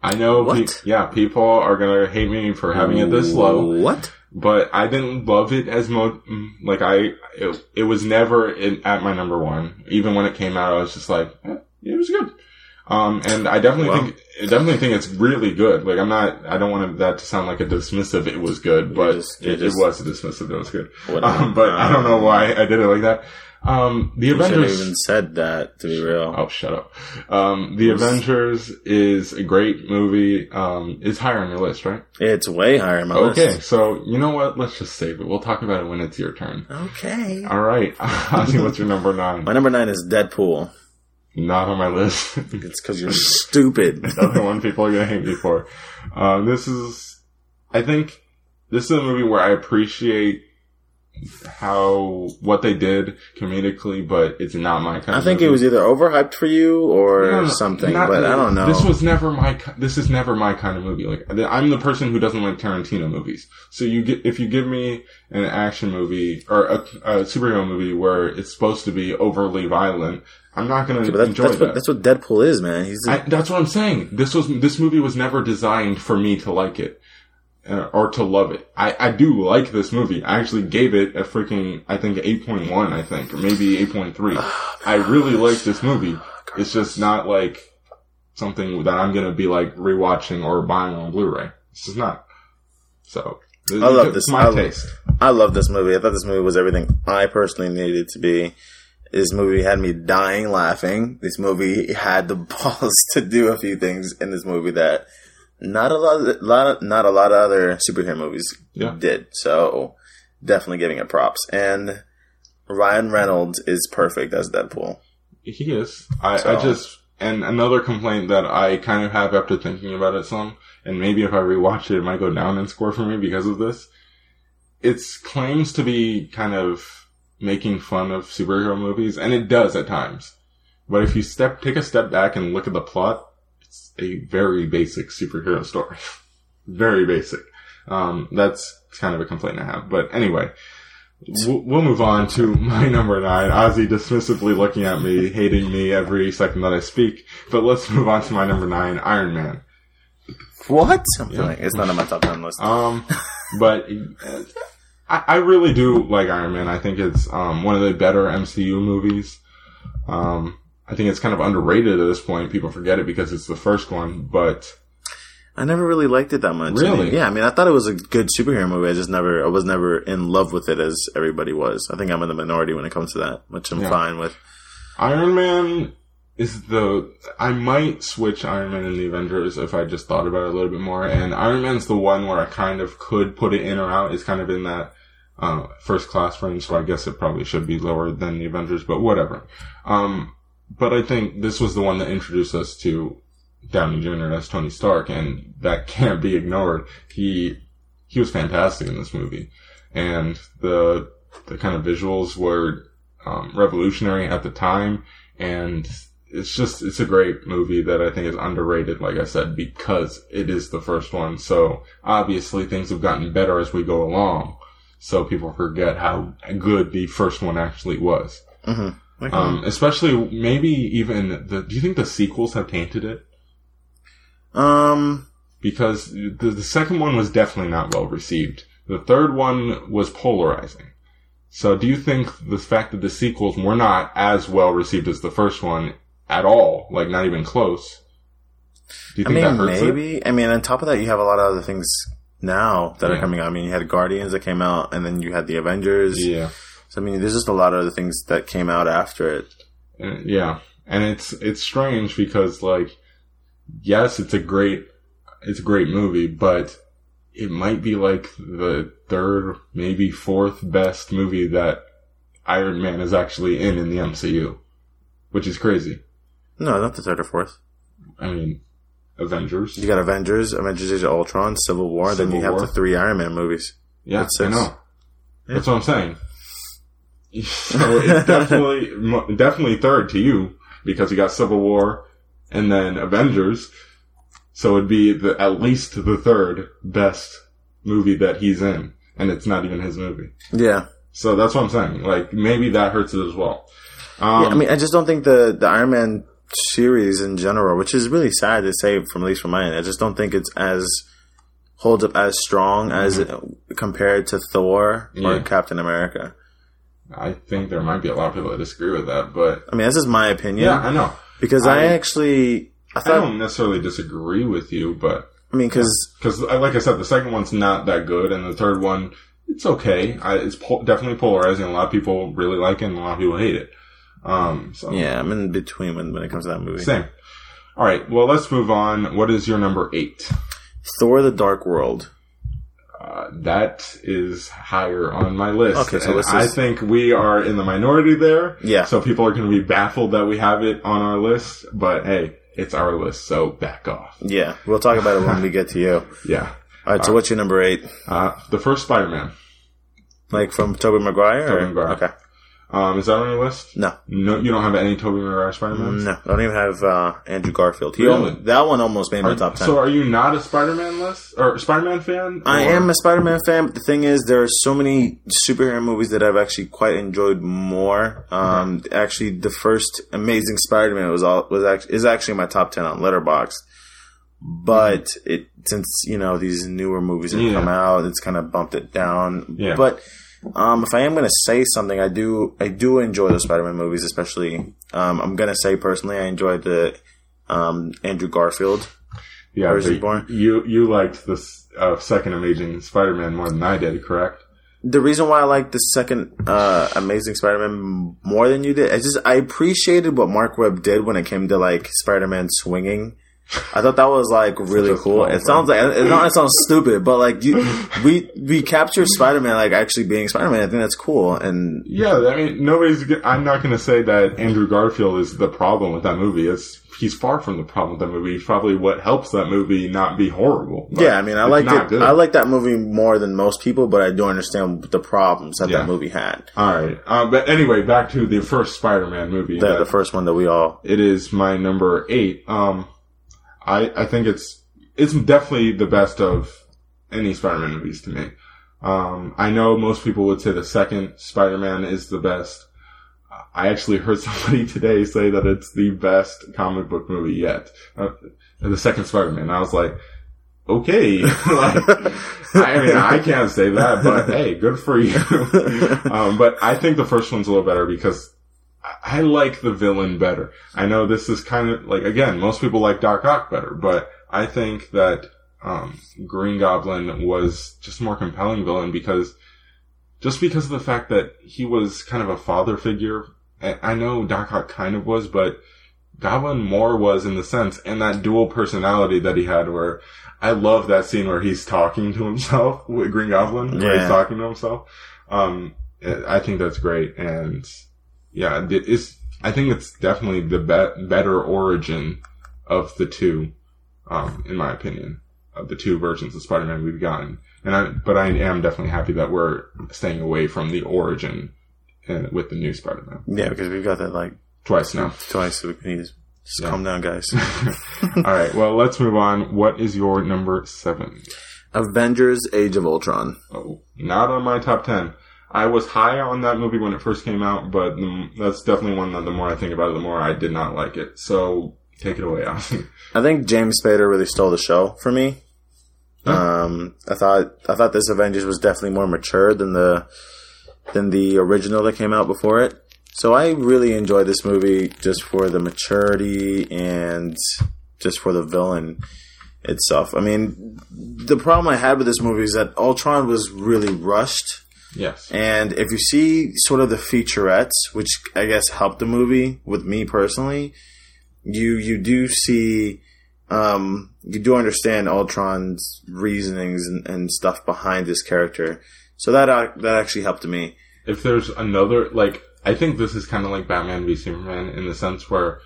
I know, pe- yeah, people are gonna hate me for having it this low What? But I didn't love it as mo like I it, it was never in, at my number one. Even when it came out, I was just like, eh, it was good. Um, and I definitely Wow. think I definitely think it's really good. Like I'm not, I don't want that to sound like a dismissive. It was good, but just- it, just- it was a dismissive. It was good. Um, but I don't know why I did it like that. Um, the should Avengers. even said that to be real. Oh, shut up. Um, the Avengers is a great movie. Um, it's higher on your list, right? It's way higher on my Okay, list. Okay, so you know what? Let's just save it. We'll talk about it when it's your turn. Okay. All right, [laughs] Ozzy, what's your number nine? My number nine is Deadpool. Not on my list. [laughs] It's because you're stupid. [laughs] Another one people are gonna hate me for. Um, this is, I think, this is a movie where I appreciate how what they did comedically, but it's not my kind. I think movie. it was either overhyped for you or No, something, but I don't know. This was never my. This is never my kind of movie. Like I'm the person who doesn't like Tarantino movies. So you get if you give me an action movie or a, a superhero movie where it's supposed to be overly violent, I'm not going to that, enjoy that's that. what that's what Deadpool is, man. He's I, that's what I'm saying. This was this movie was never designed for me to like it Uh, or to love it. I, I do like this movie. I actually gave it a freaking I think 8.1 I think or maybe 8.3. I really like this movie. It's just not like something that I'm gonna be like rewatching or buying on Blu-ray. It's just not. So I love this. My I taste. I love this movie. I thought this movie was everything I personally needed to be. This movie had me dying laughing. This movie had the [laughs] balls to do a few things in this movie that not a lot, lot of, not a lot of other superhero movies Yeah. did. So definitely giving it props. And Ryan Reynolds is perfect as Deadpool. He is. I, I just and another complaint that I kind of have after thinking about it some, and maybe if I rewatch it, it might go down in score for me because of this. It's claims to be kind of making fun of superhero movies, and it does at times. But if you step take a step back and look at the plot, a very basic superhero story. [laughs] very basic. Um, that's kind of a complaint I have. But anyway, We'll we'll move on to [laughs] my number nine. Ozzy dismissively looking at me, hating me every second that I speak. But let's move on to my number nine, Iron Man. What? I'm feeling it's not on my top ten list. Um, but uh, I, I really do like Iron Man. I think it's um, one of the better MCU movies. Um, I think it's kind of underrated at this point. People forget it because it's the first one, but I never really liked it that much. Really? Yeah, I mean, I thought it was a good superhero movie. I just never, I was never in love with it as everybody was. I think I'm in the minority when it comes to that, which I'm Yeah. fine with. Iron Man is the I might switch Iron Man and the Avengers if I just thought about it a little bit more. And Iron Man's the one where I kind of could put it in or out. It's kind of in that uh, first class range, so I guess it probably should be lower than the Avengers, but whatever. Um, but I think this was the one that introduced us to Downey Jr. as Tony Stark, and that [laughs] can't be ignored. He he was fantastic in this movie, and the the kind of visuals were um, revolutionary at the time, and it's just it's a great movie that I think is underrated. Like I said, because it is the first one. So obviously things have gotten better as we go along. So people forget how good the first one actually was. Mm-hmm. Okay. Um, especially maybe even the. Do you think the sequels have tainted it? um, Because the, the second one was definitely not well received. The third one was polarizing. So do you think the fact that the sequels were not as well received as the first one at all, like not even close? Do you I mean, that hurts it? maybe. I mean, on top of that, you have a lot of other things now that Yeah. are coming out. I mean, you had Guardians that came out, and then you had the Avengers. Yeah. So I mean, there's just a lot of other things that came out after it. And, yeah. And it's, it's strange because like, yes, it's a great, it's a great movie, but it might be like the third, maybe fourth best movie that Iron Man is actually in in the MCU, which is crazy. No, not the third or fourth. I mean, Avengers. You got Avengers, Avengers Age of Ultron, Civil War, then you Civil have the three Iron Man movies. Yeah, That's I know. That's what I'm saying. [laughs] So it's definitely, definitely third to you because you got Civil War and then Avengers. So it'd be the, at least the third best movie that he's in, and it's not even his movie. Yeah. So that's what I'm saying. Like maybe that hurts it as well. Um, yeah, I mean, I just don't think the the Iron Man series in general, which is really sad to say, from at least from my end, I just don't think it's as holds up as strong as it, compared to Thor Mm-hmm. Yeah. or Captain America. I think there might be a lot of people that disagree with that, but I mean, this is my opinion yeah, I know. because I, I- actually I I don't necessarily disagree with you, but I mean because because like I said, the second one's not that good, and the third one it's okay. I, it's po- definitely polarizing. A lot of people really like it, and a lot of people hate it. Um, so yeah, I'm in between when when it comes to that movie. same. All right, well, let's move on. What is your number eight? Thor: The Dark World. Uh, that is higher on my list. Okay, so and I think we are in the minority there. Yeah. So people are going to be baffled that we have it on our list, but hey, it's our list, so back off. Yeah, we'll talk about it when we get to you. [laughs] Yeah. All right, so what's your number eight? Uh, the first Spider-Man. Like from Tobey Maguire? Tobey? Maguire. Okay. Um, is that on your list? No. No, you don't have any Tobey Maguire Spider-Man? No, I don't even have uh, Andrew Garfield. He Really? al- that one almost made my top ten. So are you not a Spider-Man list or Spider-Man fan? I Or- am a Spider-Man fan, but the thing is, there are so many superhero movies that I've actually quite enjoyed more. Um, Actually, the first Amazing Spider-Man was all was actually is actually my top ten on Letterboxd. But it since you know these newer movies have Yeah. come out, it's kind of bumped it down. Yeah. But um, if I am going to say something, I do I do enjoy those Spider-Man movies, especially. Um, I'm going to say personally, I enjoyed the um, Andrew Garfield. Yeah, Where's he but born? You you liked the uh, second Amazing Spider-Man more than I did, correct? the reason why I like the second uh, Amazing Spider-Man more than you did, I just I appreciated what Mark Webb did when it came to like Spider-Man swinging. I thought that was like really cool. It sounds like it, not, it sounds stupid, but like you, [laughs] we we capture Spider-Man like actually being Spider-Man. I think that's cool. And Yeah, I mean, nobody's. I'm not going to say that Andrew Garfield is the problem with that movie. It's he's far from the problem with that movie. He's probably what helps that movie not be horrible. But yeah, I mean, I not it. good. I like that movie more than most people, but I do understand the problems that Yeah. that movie had. All right, uh, but anyway, back to the first Spider-Man movie. The, that- the first one that we all it is my number eight. Um, I I think it's it's definitely the best of any Spider-Man movies to me. Um, I know most people would say the second Spider-Man is the best. I actually heard [laughs] somebody today say that it's the best comic book movie yet. Uh, the second Spider-Man. I was like, okay. [laughs] like, I mean, I can't say that, but [laughs] hey, good for you. um, but I think the first one's a little better because I, like the villain better. I know this is kind of like, again, most people like Doc Ock better, but I think that, um, Green Goblin was just a more compelling villain because just because of the fact that he was kind of a father figure. I know Doc Ock kind of was, but Goblin more was in the sense, and that dual personality that he had where I love that scene where he's talking to himself [laughs] with Green Goblin, where Yeah. he's talking to himself. Um, I think that's great. And yeah, it's, I think it's definitely the be- better origin of the two, um, in my opinion, of the two versions of Spider-Man we've gotten. And I, but I am definitely happy that we're staying away from the origin uh, with the new Spider-Man Yeah, because we've got that like twice now. twice. So we can just, just Yeah. calm down, guys. [laughs] All right. Well, let's move on. What is your number seven? Avengers: Age of Ultron. Oh, not on my top 10. I was high on that movie when it first came out, but that's definitely one that the more I think about it, the more I did not like it. So take it away, Ozzy. [laughs] I think James Spader really stole the show for me. Um, I thought I thought this Avengers was definitely more mature than the than the original that came out before it. So I really enjoyed this movie just for the maturity and just for the villain itself. I mean, the problem I had with this movie is that Ultron was really rushed. Yes. And if you see sort of the featurettes, which I guess helped the movie with me personally, you you do see um, you do understand Ultron's reasonings and, and stuff behind this character. So that uh, that actually helped me. If there's another, like, I think this is kind of like Batman v Superman in the sense where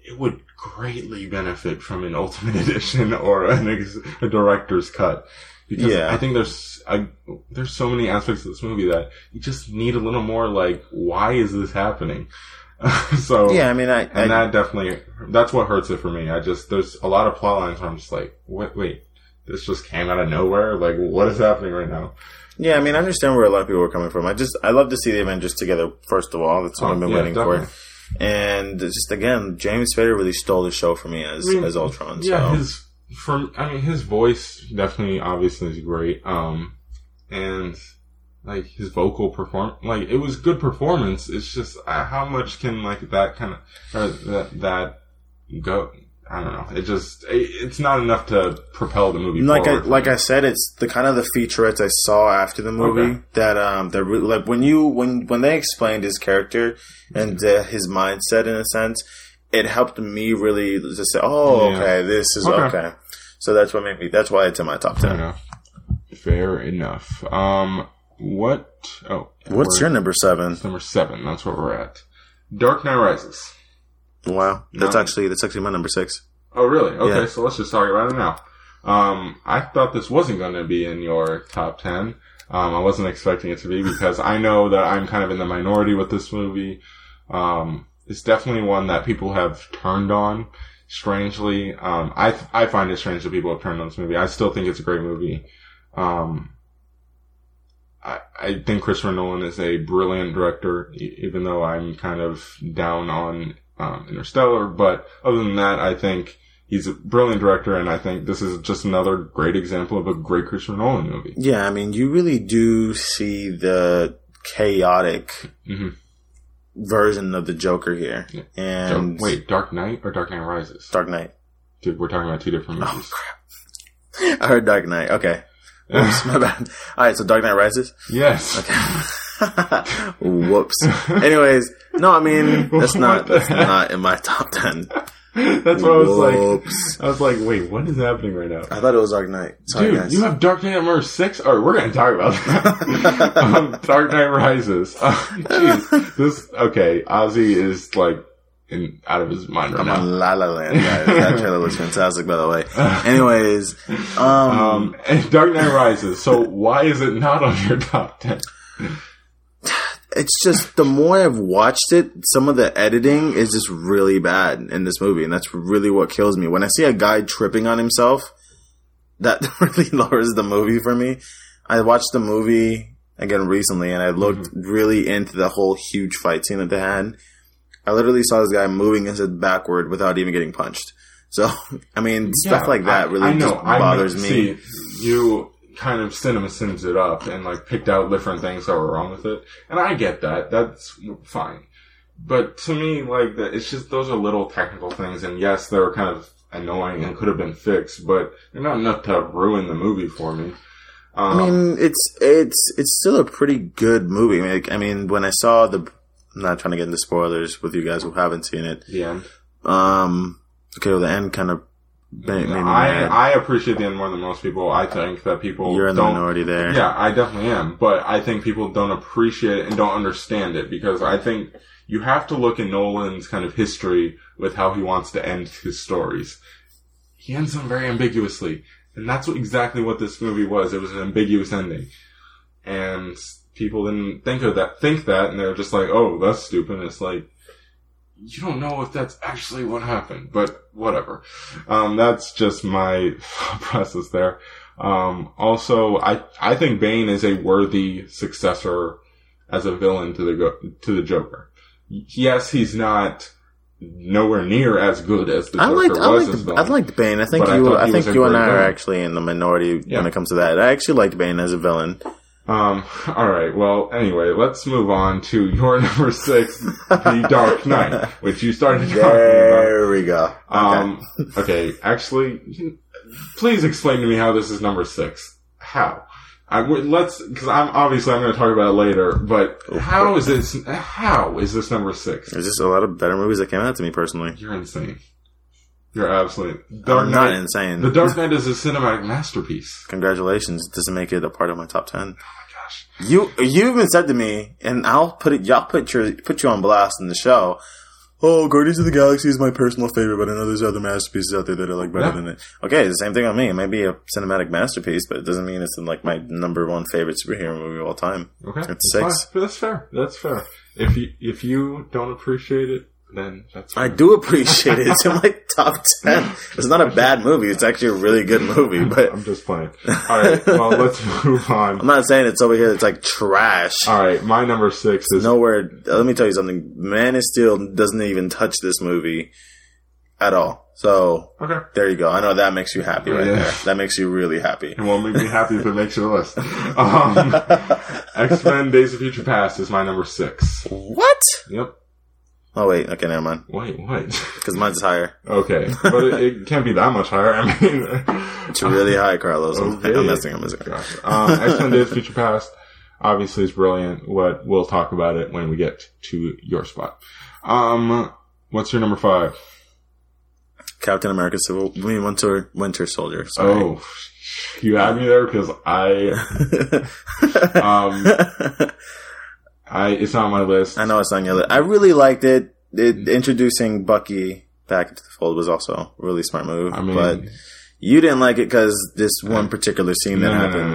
it would greatly benefit from an [laughs] Ultimate Edition or an ex- a director's cut. Because Yeah. I think there's I, there's so many aspects of this movie that you just need a little more like, why is this happening? [laughs] so Yeah, I mean, I, and I that definitely that's what hurts it for me. I just there's a lot of plot lines where I'm just like, wait, wait, this just came out of nowhere. Like, what is happening right now? yeah, I mean, I understand where a lot of people are coming from. I just I love to see the Avengers together. First of all, that's what Oh, I've been yeah, waiting definitely. for. And just again, James Spader really stole the show for me as I mean, as Ultron. Yeah, so. his from I mean his voice definitely obviously is great. Um, and like his vocal perform like it was good performance. It's just uh, how much can like that kind of or that that go. I don't know. It just it, it's not enough to propel the movie. like I forward for like. I said, it's the kind of the featurettes I saw after the movie Okay. that um that re- like when you when when they explained his character and uh, his mindset in a sense, it helped me really just say, oh Yeah. okay, this is Okay. okay. So that's what made me. That's why it's in my top ten. Fair ten. enough. Fair enough. Um, what? Oh, What's your number seven? number seven? That's where we're at. Dark Knight Rises. Wow, that's No. actually that's actually my number six. Oh, really? Okay, Yeah. so let's just talk about it now. Um, I thought this wasn't going to be in your top 10. Um, I wasn't expecting it to be because I know that I'm kind of in the minority with this movie. Um, it's definitely one that people have turned on. Strangely, um, I I find it strange that people have turned on this movie. I still think it's a great movie. Um, I, I think Christopher Nolan is a brilliant director, even though I'm kind of down on um, Interstellar. But other than that, I think he's a brilliant director, and I think this is just another great example of a great Christopher Nolan movie. Yeah, I mean, you really do see the chaotic hmm version of the Joker here, Yeah. and wait, Dark Knight or Dark Knight Rises? Dark Knight. Dude, we're talking about two different Oh movies. crap! [laughs] I heard Dark Knight. Okay, Oops, [laughs] my bad. All right, so Dark Knight Rises. yes. Okay. [laughs] Whoops. Anyways, no, I mean that's not that's not in my top ten. [laughs] That's what I was like. I was like, wait, what is happening right now? I thought it was Dark Knight. Sorry, Dude, guys. you have Dark Knight number six? Alright, we're gonna talk about that. [laughs] [laughs] um, Dark Knight Rises. Jeez. this, okay, Ozzy is like, in, out of his mind right I'm now. on La La Land, guys. That trailer looks fantastic, by the way. Anyways, um, Um, and Dark Knight Rises. So why is it not on your top ten? It's just the more I've watched it, some of the editing is just really bad in this movie, and that's really what kills me. When I see a guy tripping on himself, that [laughs] really lowers the movie for me. I watched the movie again recently, and I looked Mm-hmm. really into the whole huge fight scene that they had. I literally saw this guy moving his head backward without even getting punched. So, [laughs] I mean, stuff like that really I just I bothers me. See, you kind of CinemaSins it up and like picked out different things that were wrong with it, and I get that. That's fine. But to me, like, the, it's just those are little technical things, and yes, they were kind of annoying and could have been fixed, but they're not enough to ruin the movie for me. Um, I mean, it's it's it's still a pretty good movie. Like, I mean, when I saw the, I'm not trying to get into spoilers with you guys who haven't seen it. the end. Um, okay, well, the end kind of made, made I. I appreciate the end more than most people. I think that people You're in the minority there. Yeah, I definitely am. But I think people don't appreciate it and don't understand it because I think you have to look in Nolan's kind of history with how he wants to end his stories. He ends them very ambiguously. And that's what, exactly what this movie was. It was an ambiguous ending. And people didn't think of that, think that, and they're just like, oh, that's stupid. And it's like, you don't know if that's actually what happened, but whatever. Um, that's just my [laughs] process there. Um, also, I, I think Bane is a worthy successor as a villain to the, to the Joker. Yes, he's not nowhere near as good as the I Joker liked, I was liked, villain. I liked Bane. I think But I you, I, think you and I are actually in the minority Yeah. when it comes to that. I actually liked Bane as a villain. Um, [laughs] alright, well, anyway, let's move on to your [laughs] number six, The Dark Knight, which you started talking about. There we go. Okay. Um, [laughs] okay, actually, please explain to me how this is number six. How? I would, let's, cause I'm, obviously I'm gonna talk about it later, but how is this, how is this number six? There's just a lot of better movies that came out to me personally. You're insane. You're absolutely, Dark I'm not Knight, insane. The Dark [laughs] Knight is a cinematic masterpiece. Congratulations. Doesn't make it a part of my top ten. Oh my gosh. You you even said to me, and I'll put it. Y'all put your put you on blast in the show. Oh, Guardians of the Galaxy is my personal favorite, but I know there's other masterpieces out there that I like better Yeah. than it. Okay, the same thing on me. It might be a cinematic masterpiece, but it doesn't mean it's in like my number one favorite superhero movie of all time. Okay. It's that's six. fine. That's fair. That's fair. If you, if you don't appreciate it, then that's I do appreciate it. It's in my [laughs] top ten. It's not a bad movie. It's actually a really good movie, but I'm just playing. Alright, well, [laughs] let's move on. I'm not saying it's over here. It's like trash. All right, my number six is nowhere. Let me tell you something. Man of Steel doesn't even touch this movie at all. So okay. there you go. I know that makes you happy right Yeah. there. That makes you really happy. It won't make me happy if it makes you list. [laughs] Um, X Men: Days of Future Past is my number six. What? Yep. Oh wait. Okay, never mind. Wait, what? Because mine's higher. okay, but it, it can't be that much higher. I mean, It's really high, Carlos. I'm, Okay. I'm messing. I'm messing. gosh. Um, X Men: Days Future Past obviously is brilliant. What we'll talk about it when we get to your spot. Um, what's your number five? Captain America: Civil. I mean, Winter Winter Soldier. Sorry. Oh, you had me there because I, [laughs] um, I it's not on my list. I know it's on your list. I really liked it. it. Introducing Bucky back into the fold was also a really smart move. I mean, but you didn't like it because this one particular scene that no, no, happened.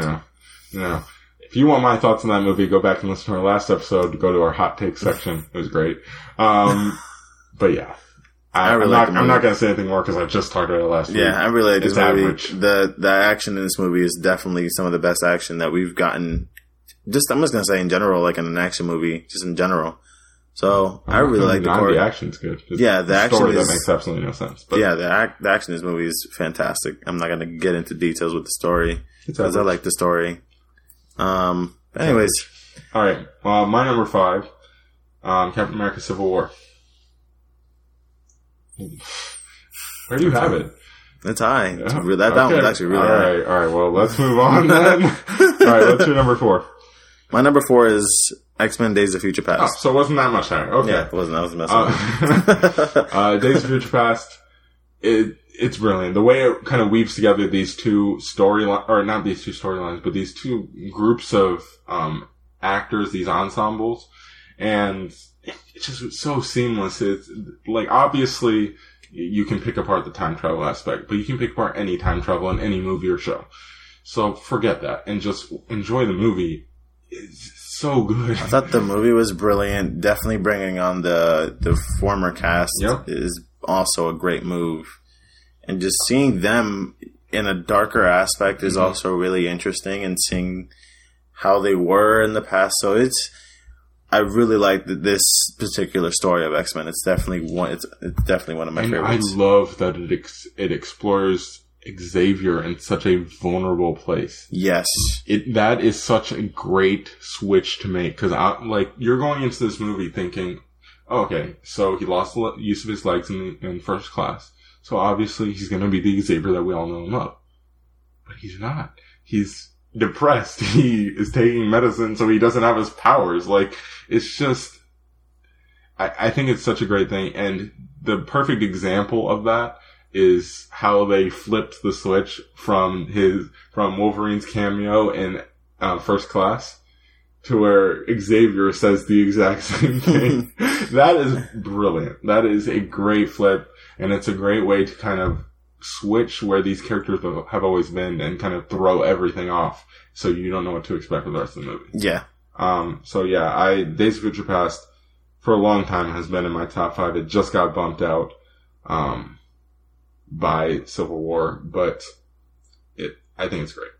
no, no, no. If you want my thoughts on that movie, go back and listen to our last episode. Go to our hot take section. It was great. Um, [laughs] but yeah, I, I really am not. I'm not going to say anything more because I just talked about it last week. Yeah, I really like this It's movie. average. The the action in this movie is definitely some of the best action that we've gotten. Just I'm just gonna say in general, like in an action movie, just in general. So I really like the core. The action's good. It's Yeah, the action story is- that makes absolutely no sense. But yeah, the, act, the action in this movie is fantastic. I'm not gonna get into details with the story because I like the story. Um. Anyways, All right. Well, my number five, um, Captain America: Civil War. Where do you have it? That's high. Yeah. re- that that Okay. one's actually really All high. right. All right. Well, let's move on [laughs] then. all right. What's your number four? My number four is X Men: Days of Future Oh, Past. so it wasn't that much higher. Okay. Yeah, it wasn't. I was messing. Uh, [laughs] [laughs] uh, Days of Future Past, it, it's brilliant. The way it kind of weaves together these two storylines, or not these two storylines, but these two groups of, um, actors, these ensembles, and it's just so seamless. It's like, obviously, you can pick apart the time travel aspect, but you can pick apart any time travel in any movie or show. So forget that and just enjoy the movie. It's so good. I thought the movie was brilliant. Definitely bringing on the the former cast Yep. is also a great move, and just seeing them in a darker aspect is Mhm. also really interesting and seeing how they were in the past. So it's I really like this particular story of X Men. It's definitely one. It's, it's definitely one of my and I love that it ex- it explores Xavier in such a vulnerable place. yes. It that is such a great switch to make because I like you're going into this movie thinking, oh, okay, so he lost the use of his legs in, in first class, so obviously he's going to be the Xavier that we all know and love, but he's not. He's depressed. [laughs] He is taking medicine, so he doesn't have his powers. Like it's just, I, I think it's such a great thing, and the perfect example of that is how they flipped the switch from his from Wolverine's cameo in uh, First Class to where Xavier says the exact [laughs] same thing. [laughs] that is brilliant. That is a great flip, and it's a great way to kind of switch where these characters have always been and kind of throw everything off so you don't know what to expect for the rest of the movie. Yeah. Um, so yeah, I Days of Future Past for a long time has been in my top five. It just got bumped out um, by Civil War, but it I think it's great.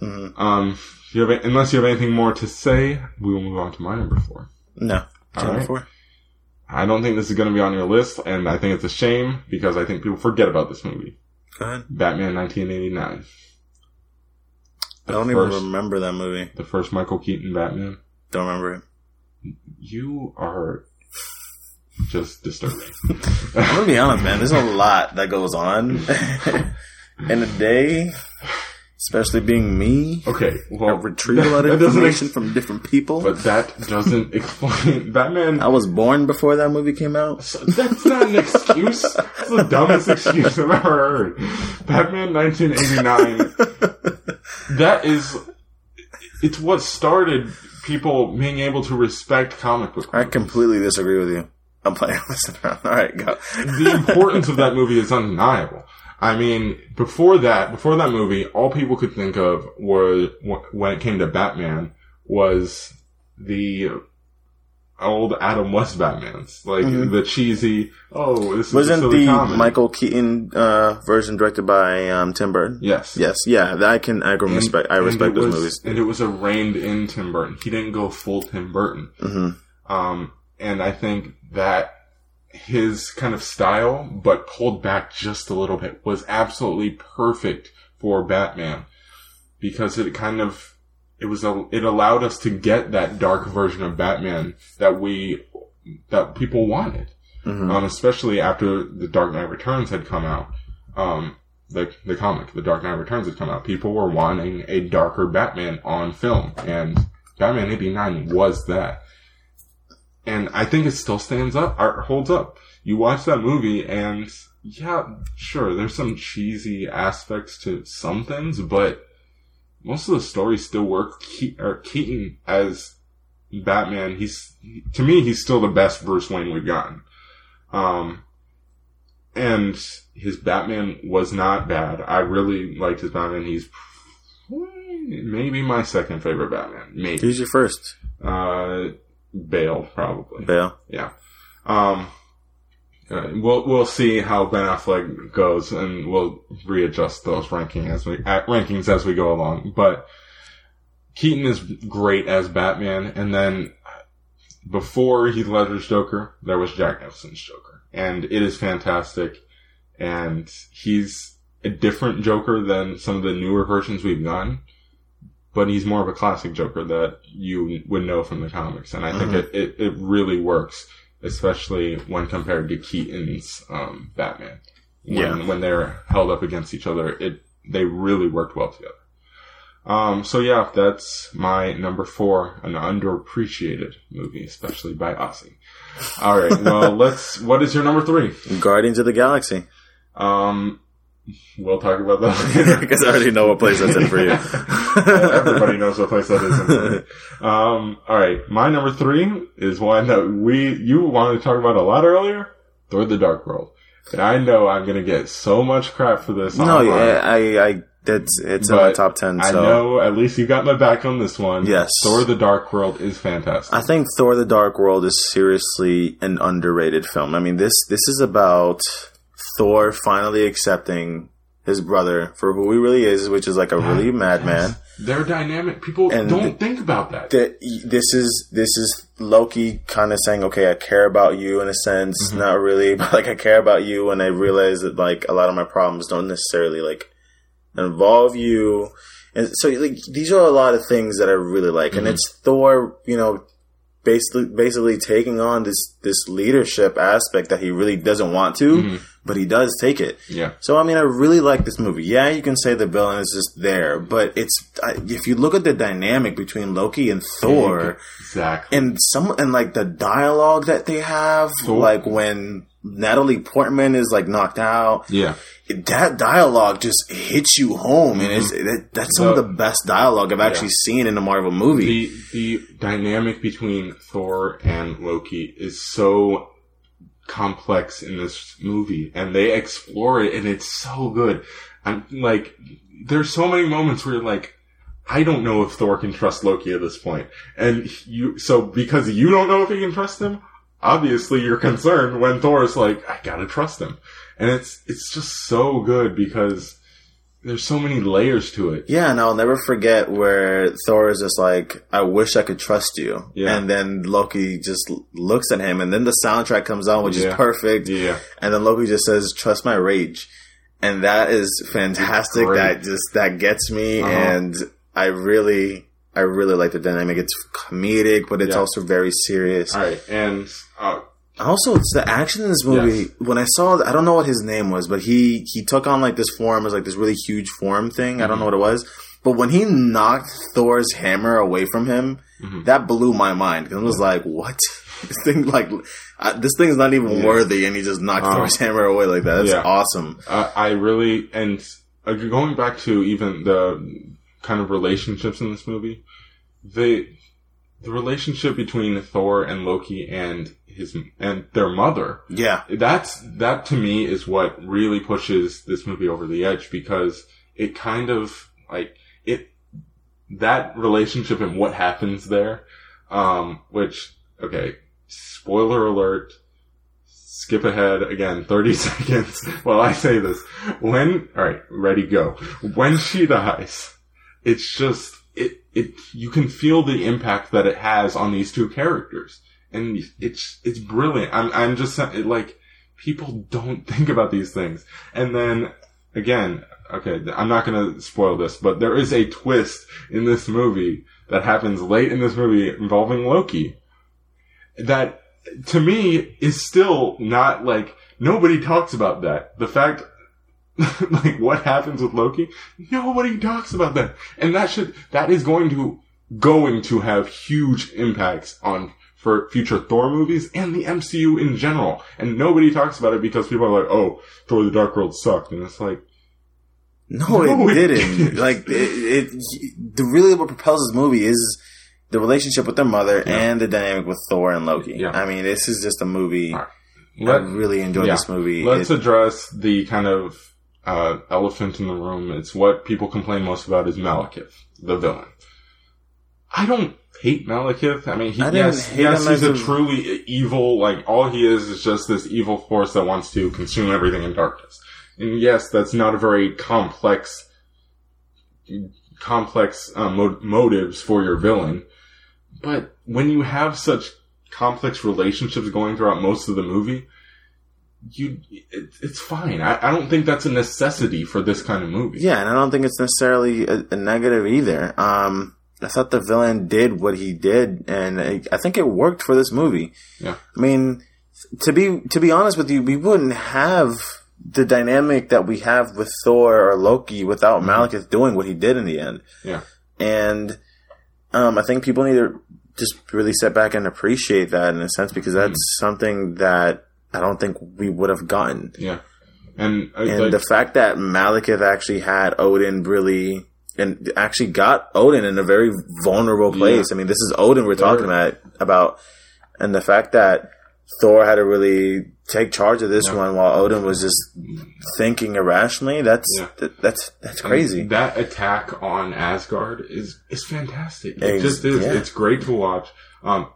hmm Um, you have unless you have anything more to say, we will move on to my number four. No. All Number right. four. I don't think this is going to be on your list, and I think it's a shame because I think people forget about this movie, Go ahead. Batman 1989, I don't first- even remember that movie. the first Michael Keaton Batman. Don't remember it. You are just disturbing. I'm gonna be honest, man. There's a lot that goes on [laughs] in a day, especially being me. Okay, well, I retrieve a lot of information ex- from different people. but that doesn't [laughs] explain Batman. I was born before that movie came out. That's not an excuse. That's the dumbest excuse I've ever heard. Batman 1989. [laughs] That is, it's what started people being able to respect comic book. I completely disagree with you. I'm playing this around. All right, go. the importance of that movie is undeniable. I mean, before that, before that movie, all people could think of was when it came to Batman was the old Adam West Batmans, like Mhm. the cheesy. Oh, this Wasn't the. Michael Keaton uh, version directed by um, Tim Burton? Yes. Yes, yeah, I can. I can And- respect. I respect those was- movies. And it was a reined in Tim Burton. He didn't go full Tim Burton. hmm Um, and I think that his kind of style, but pulled back just a little bit, was absolutely perfect for Batman. Because it kind of it was a it allowed us to get that dark version of Batman that we that people wanted, hmm um, especially after the Dark Knight Returns had come out. Um, the the comic, The Dark Knight Returns had come out. People were wanting a darker Batman on film, and Batman '89 was that and I think it still stands up or holds up. You watch that movie and yeah, sure, there's some cheesy aspects to some things, but most of the stories still work. Ke- or Keaton as Batman, he's to me he's still the best Bruce Wayne we've gotten. Um, and his Batman was not bad. I really liked his Batman. He's maybe my second favorite Batman. Maybe Who's your first? uh, Bale probably. Bale. Yeah. Um, uh, we'll we'll see how Ben Affleck goes, and we'll readjust those ranking as we uh, rankings as we go along. But Keaton is great as Batman, and then before Heath Ledger's Joker, there was Jack Nicholson's Joker, and it is fantastic. And he's a different Joker than some of the newer versions we've gotten, but he's more of a classic Joker that you would know from the comics, and I think Mhm. it, it, it really works, especially when compared to Keaton's um, Batman. When, Yeah. when they're held up against each other, it they really worked well together. Um, so yeah, that's my number four, an underappreciated movie, especially by Ozzy. All right, [laughs] well, let's. What is your number three? Guardians of the Galaxy. Um, we'll talk about that. [laughs] Because I already know what place that's in for you. [laughs] Everybody knows what place that is. in for me. Um, all right, my number three is one that we you wanted to talk about a lot earlier. Thor: The Dark World. And I know I'm gonna get so much crap for this. No, yeah, I, I, that's it's in my top ten. I know at least you got my back on this one. Yes. Thor: The Dark World is fantastic. I think Thor: The Dark World is seriously an underrated film. I mean this this is about Thor finally accepting his brother for who he really is, which is like a really madman. Yes. They're dynamic. People And don't the- think about that. that this is this is Loki kind of saying, okay, I care about you in a sense, Mm-hmm. not really, [laughs] but like I care about you, and I realize that like a lot of my problems don't necessarily like involve you, and so like these are a lot of things that I really like, Mm-hmm. and it's Thor, you know, basically basically taking on this this leadership aspect that he really doesn't want to, Mm-hmm. But he does take it. yeah. So I mean, I really like this movie. Yeah, you can say the villain is just there, but it's I, if you look at the dynamic between Loki and Thor, Exactly. and some and like the dialogue that they have, Thor- like when Natalie Portman is like knocked out, yeah. that dialogue just hits you home, and it's mm-hmm. that, that's some of The- the best dialogue I've actually seen in a Marvel movie. The the dynamic between Thor and Loki is so complex in this movie, and they explore it, and it's so good. I'm like, there's so many moments where you're like, I don't know if Thor can trust Loki at this point, and you. So because you don't know if he can trust him, obviously you're concerned when Thor is like, I gotta trust him, and it's it's just so good because there's so many layers to it. Yeah, and I'll never forget where Thor is just like, I wish I could trust you. Yeah. And then Loki just looks at him, and then the soundtrack comes on, which Yeah. is perfect. Yeah. And then Loki just says, trust my rage. And that is fantastic. That just, that gets me. Uh-huh. And I really, I really like the dynamic. It's comedic, but it's Yeah. also very serious. All right, and uh, Also, it's the action in this movie. Yes. When I saw, I don't know what his name was, but he he took on like this form, it was like this really huge form thing. I don't Mm-hmm. know what it was, but when he knocked Thor's hammer away from him, Mm-hmm. that blew my mind. 'Cause I was like, what? [laughs] This thing like uh, this thing's not even Yeah. worthy, and he just knocked Uh-huh. Thor's hammer away like that. That's Yeah. awesome. Uh, I really and uh, going back to even the kind of relationships in this movie, the the relationship between Thor and Loki and his and their mother. Yeah, That's that to me is what really pushes this movie over the edge because it kind of like it that relationship and what happens there, um, which okay, spoiler alert. Skip ahead again, [laughs] 30 seconds while I say this. When, alright, ready, go. When she dies, it's just, it, it, you can feel the impact that it has on these two characters. And it's, it's brilliant. I'm, I'm just, it, like, people don't [laughs] think about these things. And then, again, okay, I'm not gonna spoil this, but there is a twist in this movie that happens late in this movie involving Loki that to me is still not like nobody talks about that. The fact [laughs] like what happens with Loki, nobody talks about that. And that should that is going to going to have huge impacts on for future Thor movies and the MCU in general. And nobody talks about it because people are like, "Oh, Thor: The Dark World sucked," and it's like, no, No, it it didn't. didn't. [laughs] like it, it, the really what propels this movie is the relationship with their mother Yeah. and the dynamic with Thor and Loki. Yeah. I mean, this is just a movie. Right. I really enjoyed yeah. this movie. Let's It- address the kind of uh, elephant in the room. It's what people complain most about is Malekith, the villain. I don't hate Malekith. I mean, he, I yes, yes, he's a a- truly evil. Like all he is is just this evil force that wants to consume everything in darkness. And yes, that's not a very complex, complex uh, mo- motives for your villain. But when you have such complex relationships going throughout most of the movie, you it, it's fine. I, I don't think that's a necessity for this kind of movie. yeah, and I don't think it's necessarily a, a negative either. Um, I thought the villain did what he did, and I, I think it worked for this movie. Yeah. I mean, to be to be honest with you, we wouldn't have the dynamic that we have with Thor or Loki without Malekith doing what he did in the end. Yeah. And um, I think people need to just really sit back and appreciate that in a sense because that's something that I don't think we would have gotten. Yeah. And, uh, And like, the fact that Malekith actually had Odin really and actually got Odin in a very vulnerable place. I mean, this is Odin we're talking about about and the fact that Thor had to really take charge of this Yeah. one while Odin was just thinking irrationally. That's Yeah. that, that's that's crazy. And that attack on Asgard is is fantastic. It Ex- just is. yeah. It's great to watch. Um,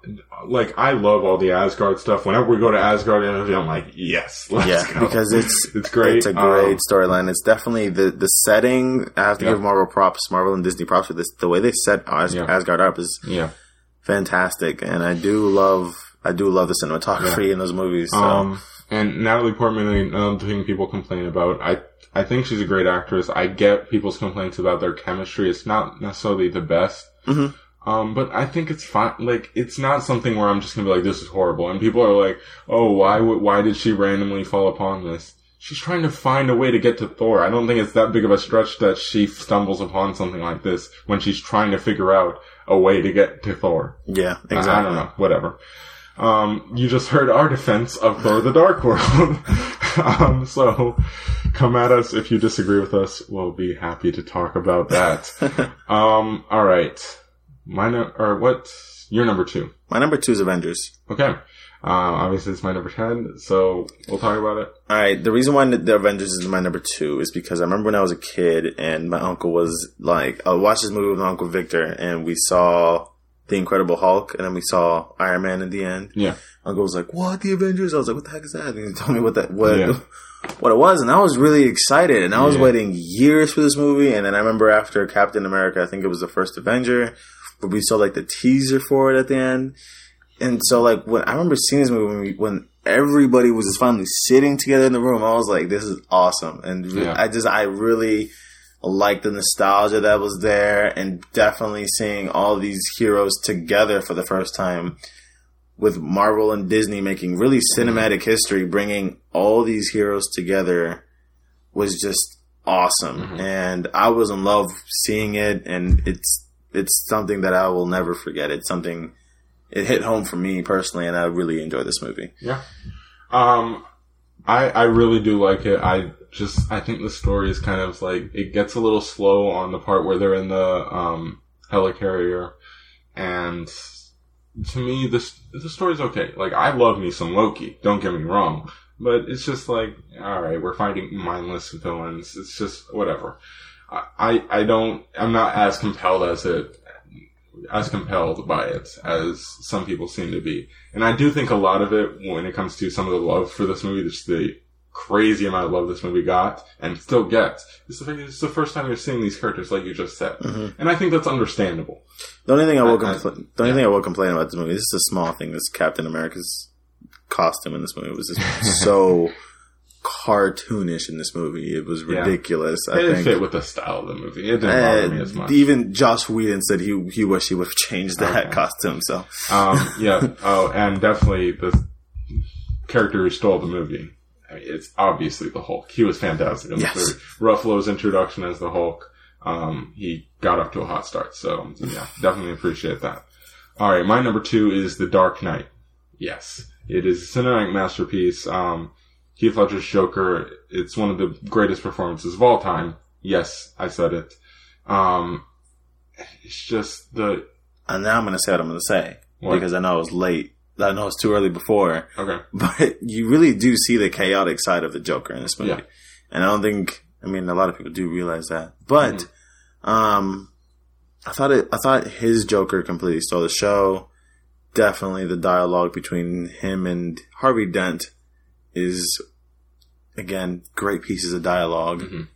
like I love all the Asgard stuff. Whenever we go to Asgard I'm like, yes, [laughs] let's yeah, go. because it's [laughs] it's great. It's a great Um, storyline. It's definitely the the setting. I have to Yeah. give Marvel props, Marvel and Disney props for this. The way they set As- Yeah. Asgard up is yeah. fantastic, and I do love I do love the cinematography in those movies. So. Um, and Natalie Portman, another thing people complain about. I I think she's a great actress. I get people's complaints about their chemistry. It's not necessarily the best. Mhm. Um, but I think it's fine. Like, it's not something where I'm just gonna be like, this is horrible. And people are like, oh, why would, why did she randomly fall upon this? She's trying to find a way to get to Thor. I don't think it's that big of a stretch that she stumbles upon something like this when she's trying to figure out a way to get to Thor. yeah, I- exactly. I don't know. Whatever. Um, you just heard our defense of Thor the Dark World. [laughs] um, so come at us if you disagree with us. We'll be happy to talk about that. [laughs] um, all right. My no- or what? Your number two. My number two is Avengers. Okay. Um, obviously it's my number 10, so we'll talk about it. All right. The reason why the Avengers is my number two is because I remember when I was a kid and my uncle was like, I watched this movie with my uncle Victor and we saw the Incredible Hulk and then we saw Iron Man in the end. Yeah. Uncle was like, "What the Avengers?" I was like, "What the heck is that?" And he told me what that what Yeah. [laughs] what it was, and I was really excited. And I was Yeah. waiting years for this movie. And then I remember after Captain America, I think it was the first Avenger, but we saw like the teaser for it at the end. And so like when I remember seeing this movie when, we, when everybody was just finally sitting together in the room, I was like, "This is awesome!" And Yeah. I just I really liked the nostalgia that was there, and definitely seeing all these heroes together for the first time with Marvel and Disney making really cinematic history, bringing all these heroes together was just awesome. Mhm. And I was in love seeing it, and it's it's something that I will never forget. It's something it hit home for me personally, and I really enjoy this movie. Yeah. Um, I I really do like it. I just I think the story is kind of like it gets a little slow on the part where they're in the um helicarrier, and to me this the story's okay. Like I love me some Loki. Don't get me wrong, but it's just like all right, we're fighting mindless villains. It's just whatever. I I, don't. I'm not as compelled as it as compelled by it as some people seem to be. And I do think a lot of it, when it comes to some of the love for this movie, just the crazy amount of love this movie got and still gets, is the fact it's the first time you're seeing these characters, like you just said. Mhm. And I think that's understandable. The only thing I will I- the only yeah. thing I will complain about this movie, this is a small thing, this Captain America's costume in this movie was just [laughs] so cartoonish in this movie. It was Yeah. ridiculous. It I didn't think fit with the style of the movie. It didn't bother me as much. even Joss Whedon said he he wished he would have changed that Okay. costume. So Um, [laughs] yeah. Oh, and definitely the character who stole the movie. I mean, it's obviously the Hulk. He was fantastic in Yes. this movie. Ruffalo's introduction as the Hulk, um, he got up to a hot start. So, yeah, definitely appreciate that. All right, my number two is The Dark Knight. Yes, it is a cinematic masterpiece. Um, Heath Ledger's Joker. It's one of the greatest performances of all time. Yes, I said it. Um, it's just the and now I'm going to say what I'm going to say What? because I know it was late. I know it's too early before, okay. [laughs] but you really do see the chaotic side of the Joker in this movie. Yeah. And I don't think, I mean, a lot of people do realize that. But, Mm-hmm. um, I thought it, I thought his Joker completely stole the show. Definitely the dialogue between him and Harvey Dent is, again, great pieces of dialogue. Mhm.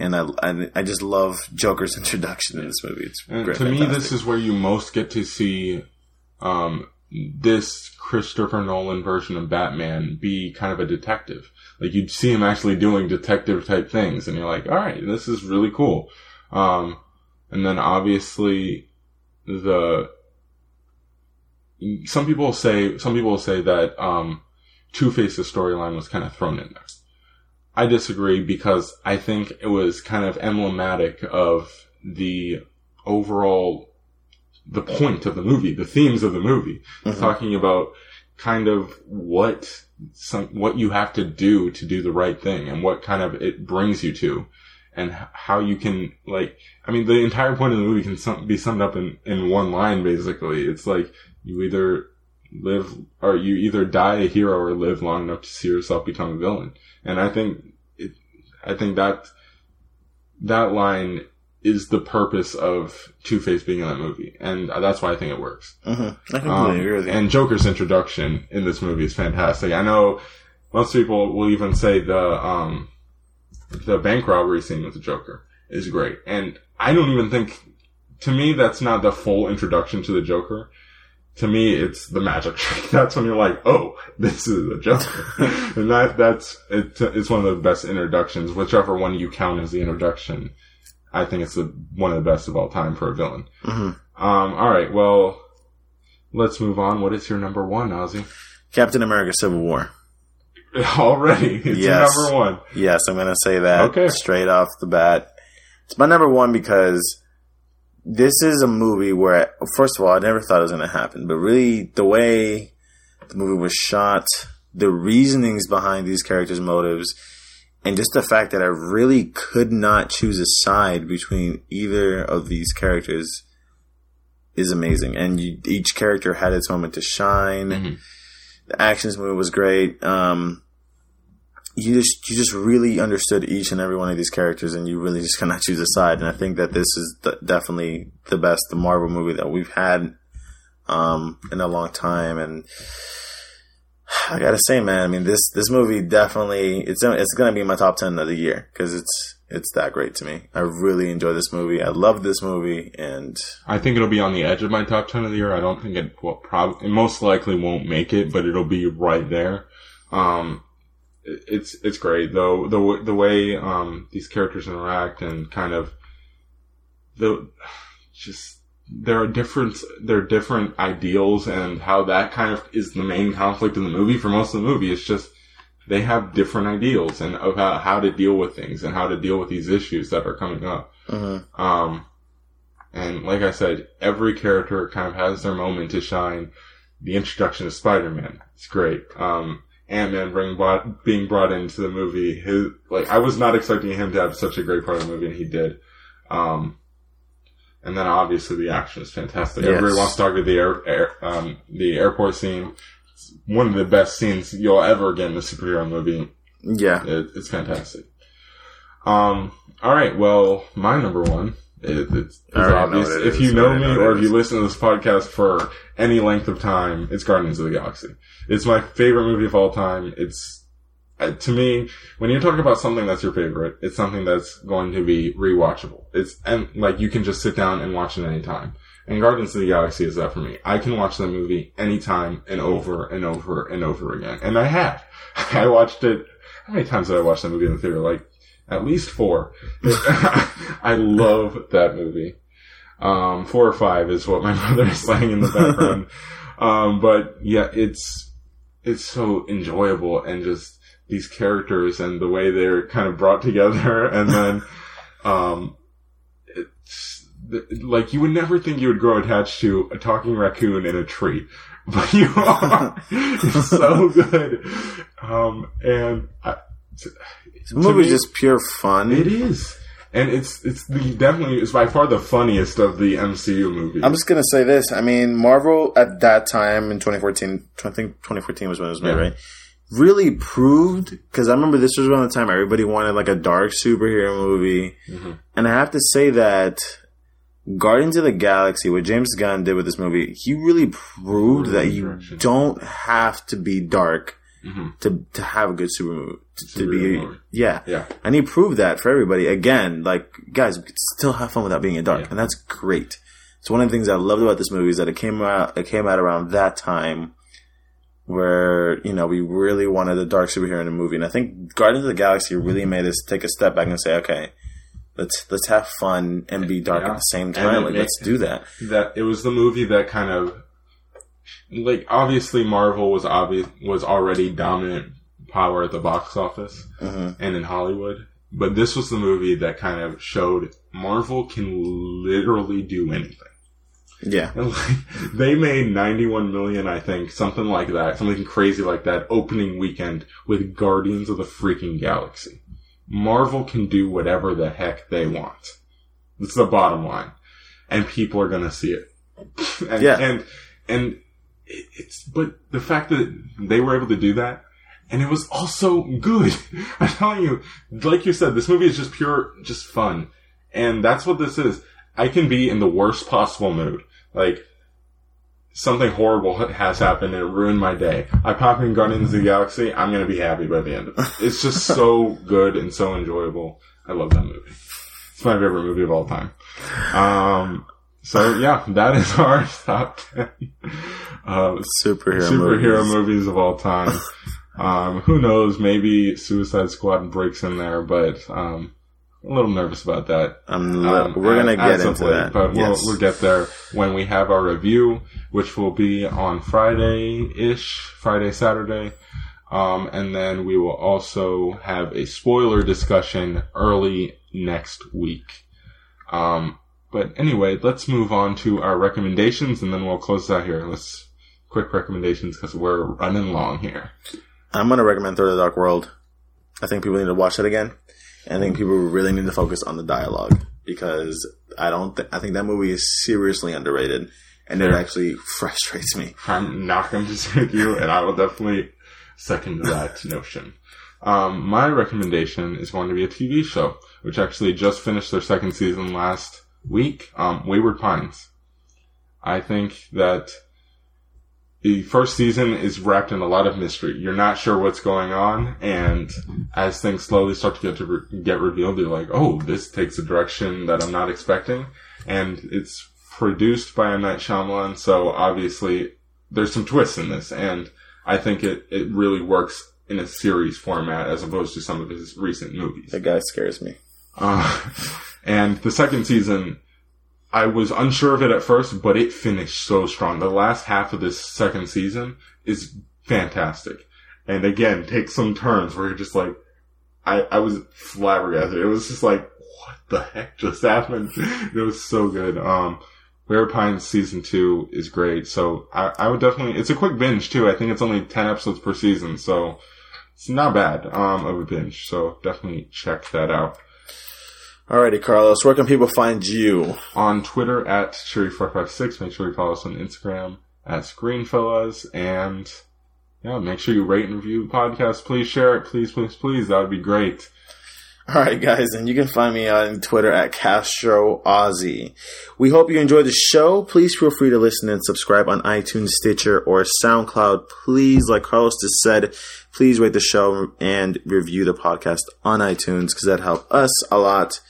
And I, I, I just love Joker's [laughs] introduction in this movie. It's And great. to me, this is where you most get to see um, this Christopher Nolan version of Batman be kind of a detective. Like you'd see him actually doing detective type things, and you're like, all right, this is really cool. Um, and then obviously the some people say some people say that um, Two Face's storyline was kind of thrown in there. I disagree because I think it was kind of emblematic of the overall the point of the movie, the themes of the movie, Mhm. talking about kind of what some what you have to do to do the right thing and what kind of it brings you to and how you can like I mean the entire point of the movie can sum, be summed up in in one line basically. It's like you either live or you either die a hero or live long enough to see yourself become a villain. And I think it, I think that that line is the purpose of Two Face being in that movie, and that's why I think it works. hmm I completely Um, agree with you. and Joker's introduction in this movie is fantastic. I know most people will even say the um, the bank robbery scene with the Joker is great, and I don't even think to me that's not the full introduction to the Joker. To me, it's the magic trick. [laughs] That's when you're like, "Oh, this is a joke. [laughs] and that that's it, it's one of the best introductions. Whichever one you count as the introduction, I think it's the one of the best of all time for a villain. hmm Um, all right, well, let's move on. What is your number one, Ozzy? Captain America: Civil War. [laughs] Already, it's your Yes. number one. Yes, I'm going to say that Okay. straight off the bat. It's my number one because this is a movie where, first of all, I never thought it was going to happen, but really the way the movie was shot, the reasonings behind these characters' motives, and just the fact that I really could not choose a side between either of these characters is amazing. And you, each character had its moment to shine. Mhm. The actions movie was great. Um, you just you just really understood each and every one of these characters, and you really just cannot choose a side. And I think that this is definitely the best Marvel movie that we've had um, in a long time. And I gotta say, man, I mean this this movie definitely it's it's gonna be my top ten of the year because it's it's that great to me. I really enjoy this movie. I love this movie, and I think it'll be on the edge of my top ten of the year. I don't think it will prob- it most likely won't make it, but it'll be right there. Um, it's it's great though the the way um these characters interact and kind of the just there are different there are different ideals and how that kind of is the main conflict in the movie for most of the movie. It's just they have different ideals and about how to deal with things and how to deal with these issues that are coming up. mhm. Um, and like I said, every character kind of has their moment to shine. The introduction of Spider-Man, it's great. Um, Ant-Man bring brought, being brought into the movie, his, like, I was not expecting him to have such a great part of the movie, and he did. Um, and then obviously the action is fantastic. Yes. Everybody wants to talk about the air, air, um, the airport scene. It's one of the best scenes you'll ever get in a superhero movie. yeah, It, it's fantastic. Um, all right. Well, my number one is it's, it's obvious. it If is. you know me know or if you listen to this podcast for any length of time, it's Guardians of the Galaxy. It's my favorite movie of all time. It's uh, to me when you're talking about something that's your favorite, it's something that's going to be rewatchable. It's and like you can just sit down and watch it anytime. And Guardians of the Galaxy is that for me. I can watch that movie anytime and over and over and over again. And I have. [laughs] I watched it. How many times did I watch that movie in the theater? Like at least four. [laughs] I love that movie. Um, four or five is what my [laughs] mother is saying in the background. [laughs] um, but yeah, it's it's so enjoyable and just these characters and the way they're kind of brought together, and then um, it's like you would never think you would grow attached to a talking raccoon in a tree. But you are. it's so good. Um, and I, the movie's me- just pure fun. it is. And it's it's the definitely it's by far the funniest of the MCU movies. I'm just gonna say this. I mean, Marvel at that time in 2014, I think 2014 was when it was made, Yeah. right? Really proved because I remember this was around the time everybody wanted like a dark superhero movie, Mhm. and I have to say that Guardians of the Galaxy, what James Gunn did with this movie, he really proved that you don't have to be dark Mhm. to to have a good super. To, to be, movie. yeah, Yeah. and he proved that for everybody. Again, like guys, still have fun without being in dark, Yeah. and that's great. It's one of the things I loved about this movie is that it came out. It came out around that time where you know we really wanted a dark superhero in a movie, and I think Guardians of the Galaxy really made us take a step back and say, okay, let's let's have fun and be dark Yeah. at the same time. Like, let's do that. that it was the movie that kind of like obviously Marvel was obvious was already dominant power at the box office hmm and in Hollywood, but this was the movie that kind of showed Marvel can literally do anything. Yeah, And [laughs] like, they made 91 million, I think, something like that, something crazy like that, opening weekend with Guardians of the freaking Galaxy. Marvel can do whatever the heck they want. It's the bottom line. And people are gonna see it. [laughs] and, Yeah. And, and it, it's but the fact that they were able to do that and it was also good. [laughs] I'm telling you, like you said, this movie is just pure, just fun. And that's what this is. I can be in the worst possible mood. Like, something horrible has happened and it ruined my day. I pop in Guardians of the Galaxy, I'm gonna be happy by the end of it. It's just so [laughs] good and so enjoyable. I love that movie. It's my favorite movie of all time. Um, so yeah, that is [laughs] our top 10 uh, Superhero, superhero movies. movies of all time. Um, who knows? Maybe Suicide Squad breaks in there, but um, a little nervous about that. Li- Um, we're gonna get as into late, that. but we'll, we'll get there when we have our review, which will be on Friday ish, Friday Saturday, um, and then we will also have a spoiler discussion early next week. Um, but anyway, let's move on to our recommendations, and then we'll close out here. Let's quick recommendations because we're running long here. I'm gonna recommend Thor: The Dark World. I think people need to watch it again. And I think people really need to focus on the dialogue because I don't. Th- I think that movie is seriously underrated, and it actually [laughs] frustrates me. I'm not going to disagree with you, and I will definitely second that notion. Um, my recommendation is going to be a TV show, which actually just finished their second season last week. Um, Wayward Pines. I think that the first season is wrapped in a lot of mystery. You're not sure what's going on, and as things slowly start to get to re- get revealed, you're like, "Oh, this takes a direction that I'm not expecting." And it's produced by M Night Shyamalan, so obviously there's some twists in this, and I think it it really works in a series format as opposed to some of his recent movies. The guy scares me. Uh, [laughs] and the second season, I was unsure of it at first, but it finished so strong. The last half of this second season is fantastic. And again, takes some turns where you're just like, I, I was flabbergasted. It was just like, what the heck just [laughs] happened? it was so good. Um, Rare Pines season two is great. So I, I would definitely, it's a quick binge too. I think it's only 10 episodes per season. So it's not bad, um, of a binge. So definitely check that out. Alrighty, Carlos. Where can people find you? on Twitter at Sherry456. Make sure you follow us on Instagram at Screenfellas. And yeah, make sure you rate and review the podcast. Please share it. Please, please, please. That would be great. All right, guys, and you can find me on Twitter at Castro Aussie. We hope you enjoyed the show. Please feel free to listen and subscribe on iTunes, Stitcher, or SoundCloud. Please, like Carlos just said, please rate the show and review the podcast on iTunes because that helps us a lot.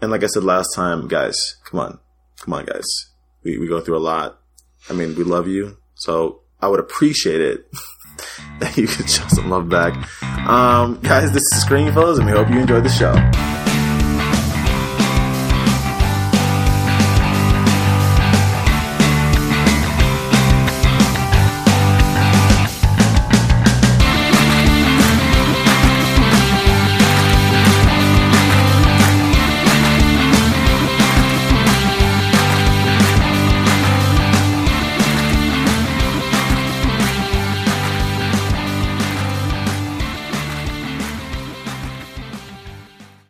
And like I said last time, guys, come on, come on, guys. We we go through a lot. I mean, we love you, so I would appreciate it [laughs] that you could show some love back. Um, guys, this is Screen Fellas, and we hope you enjoyed the show.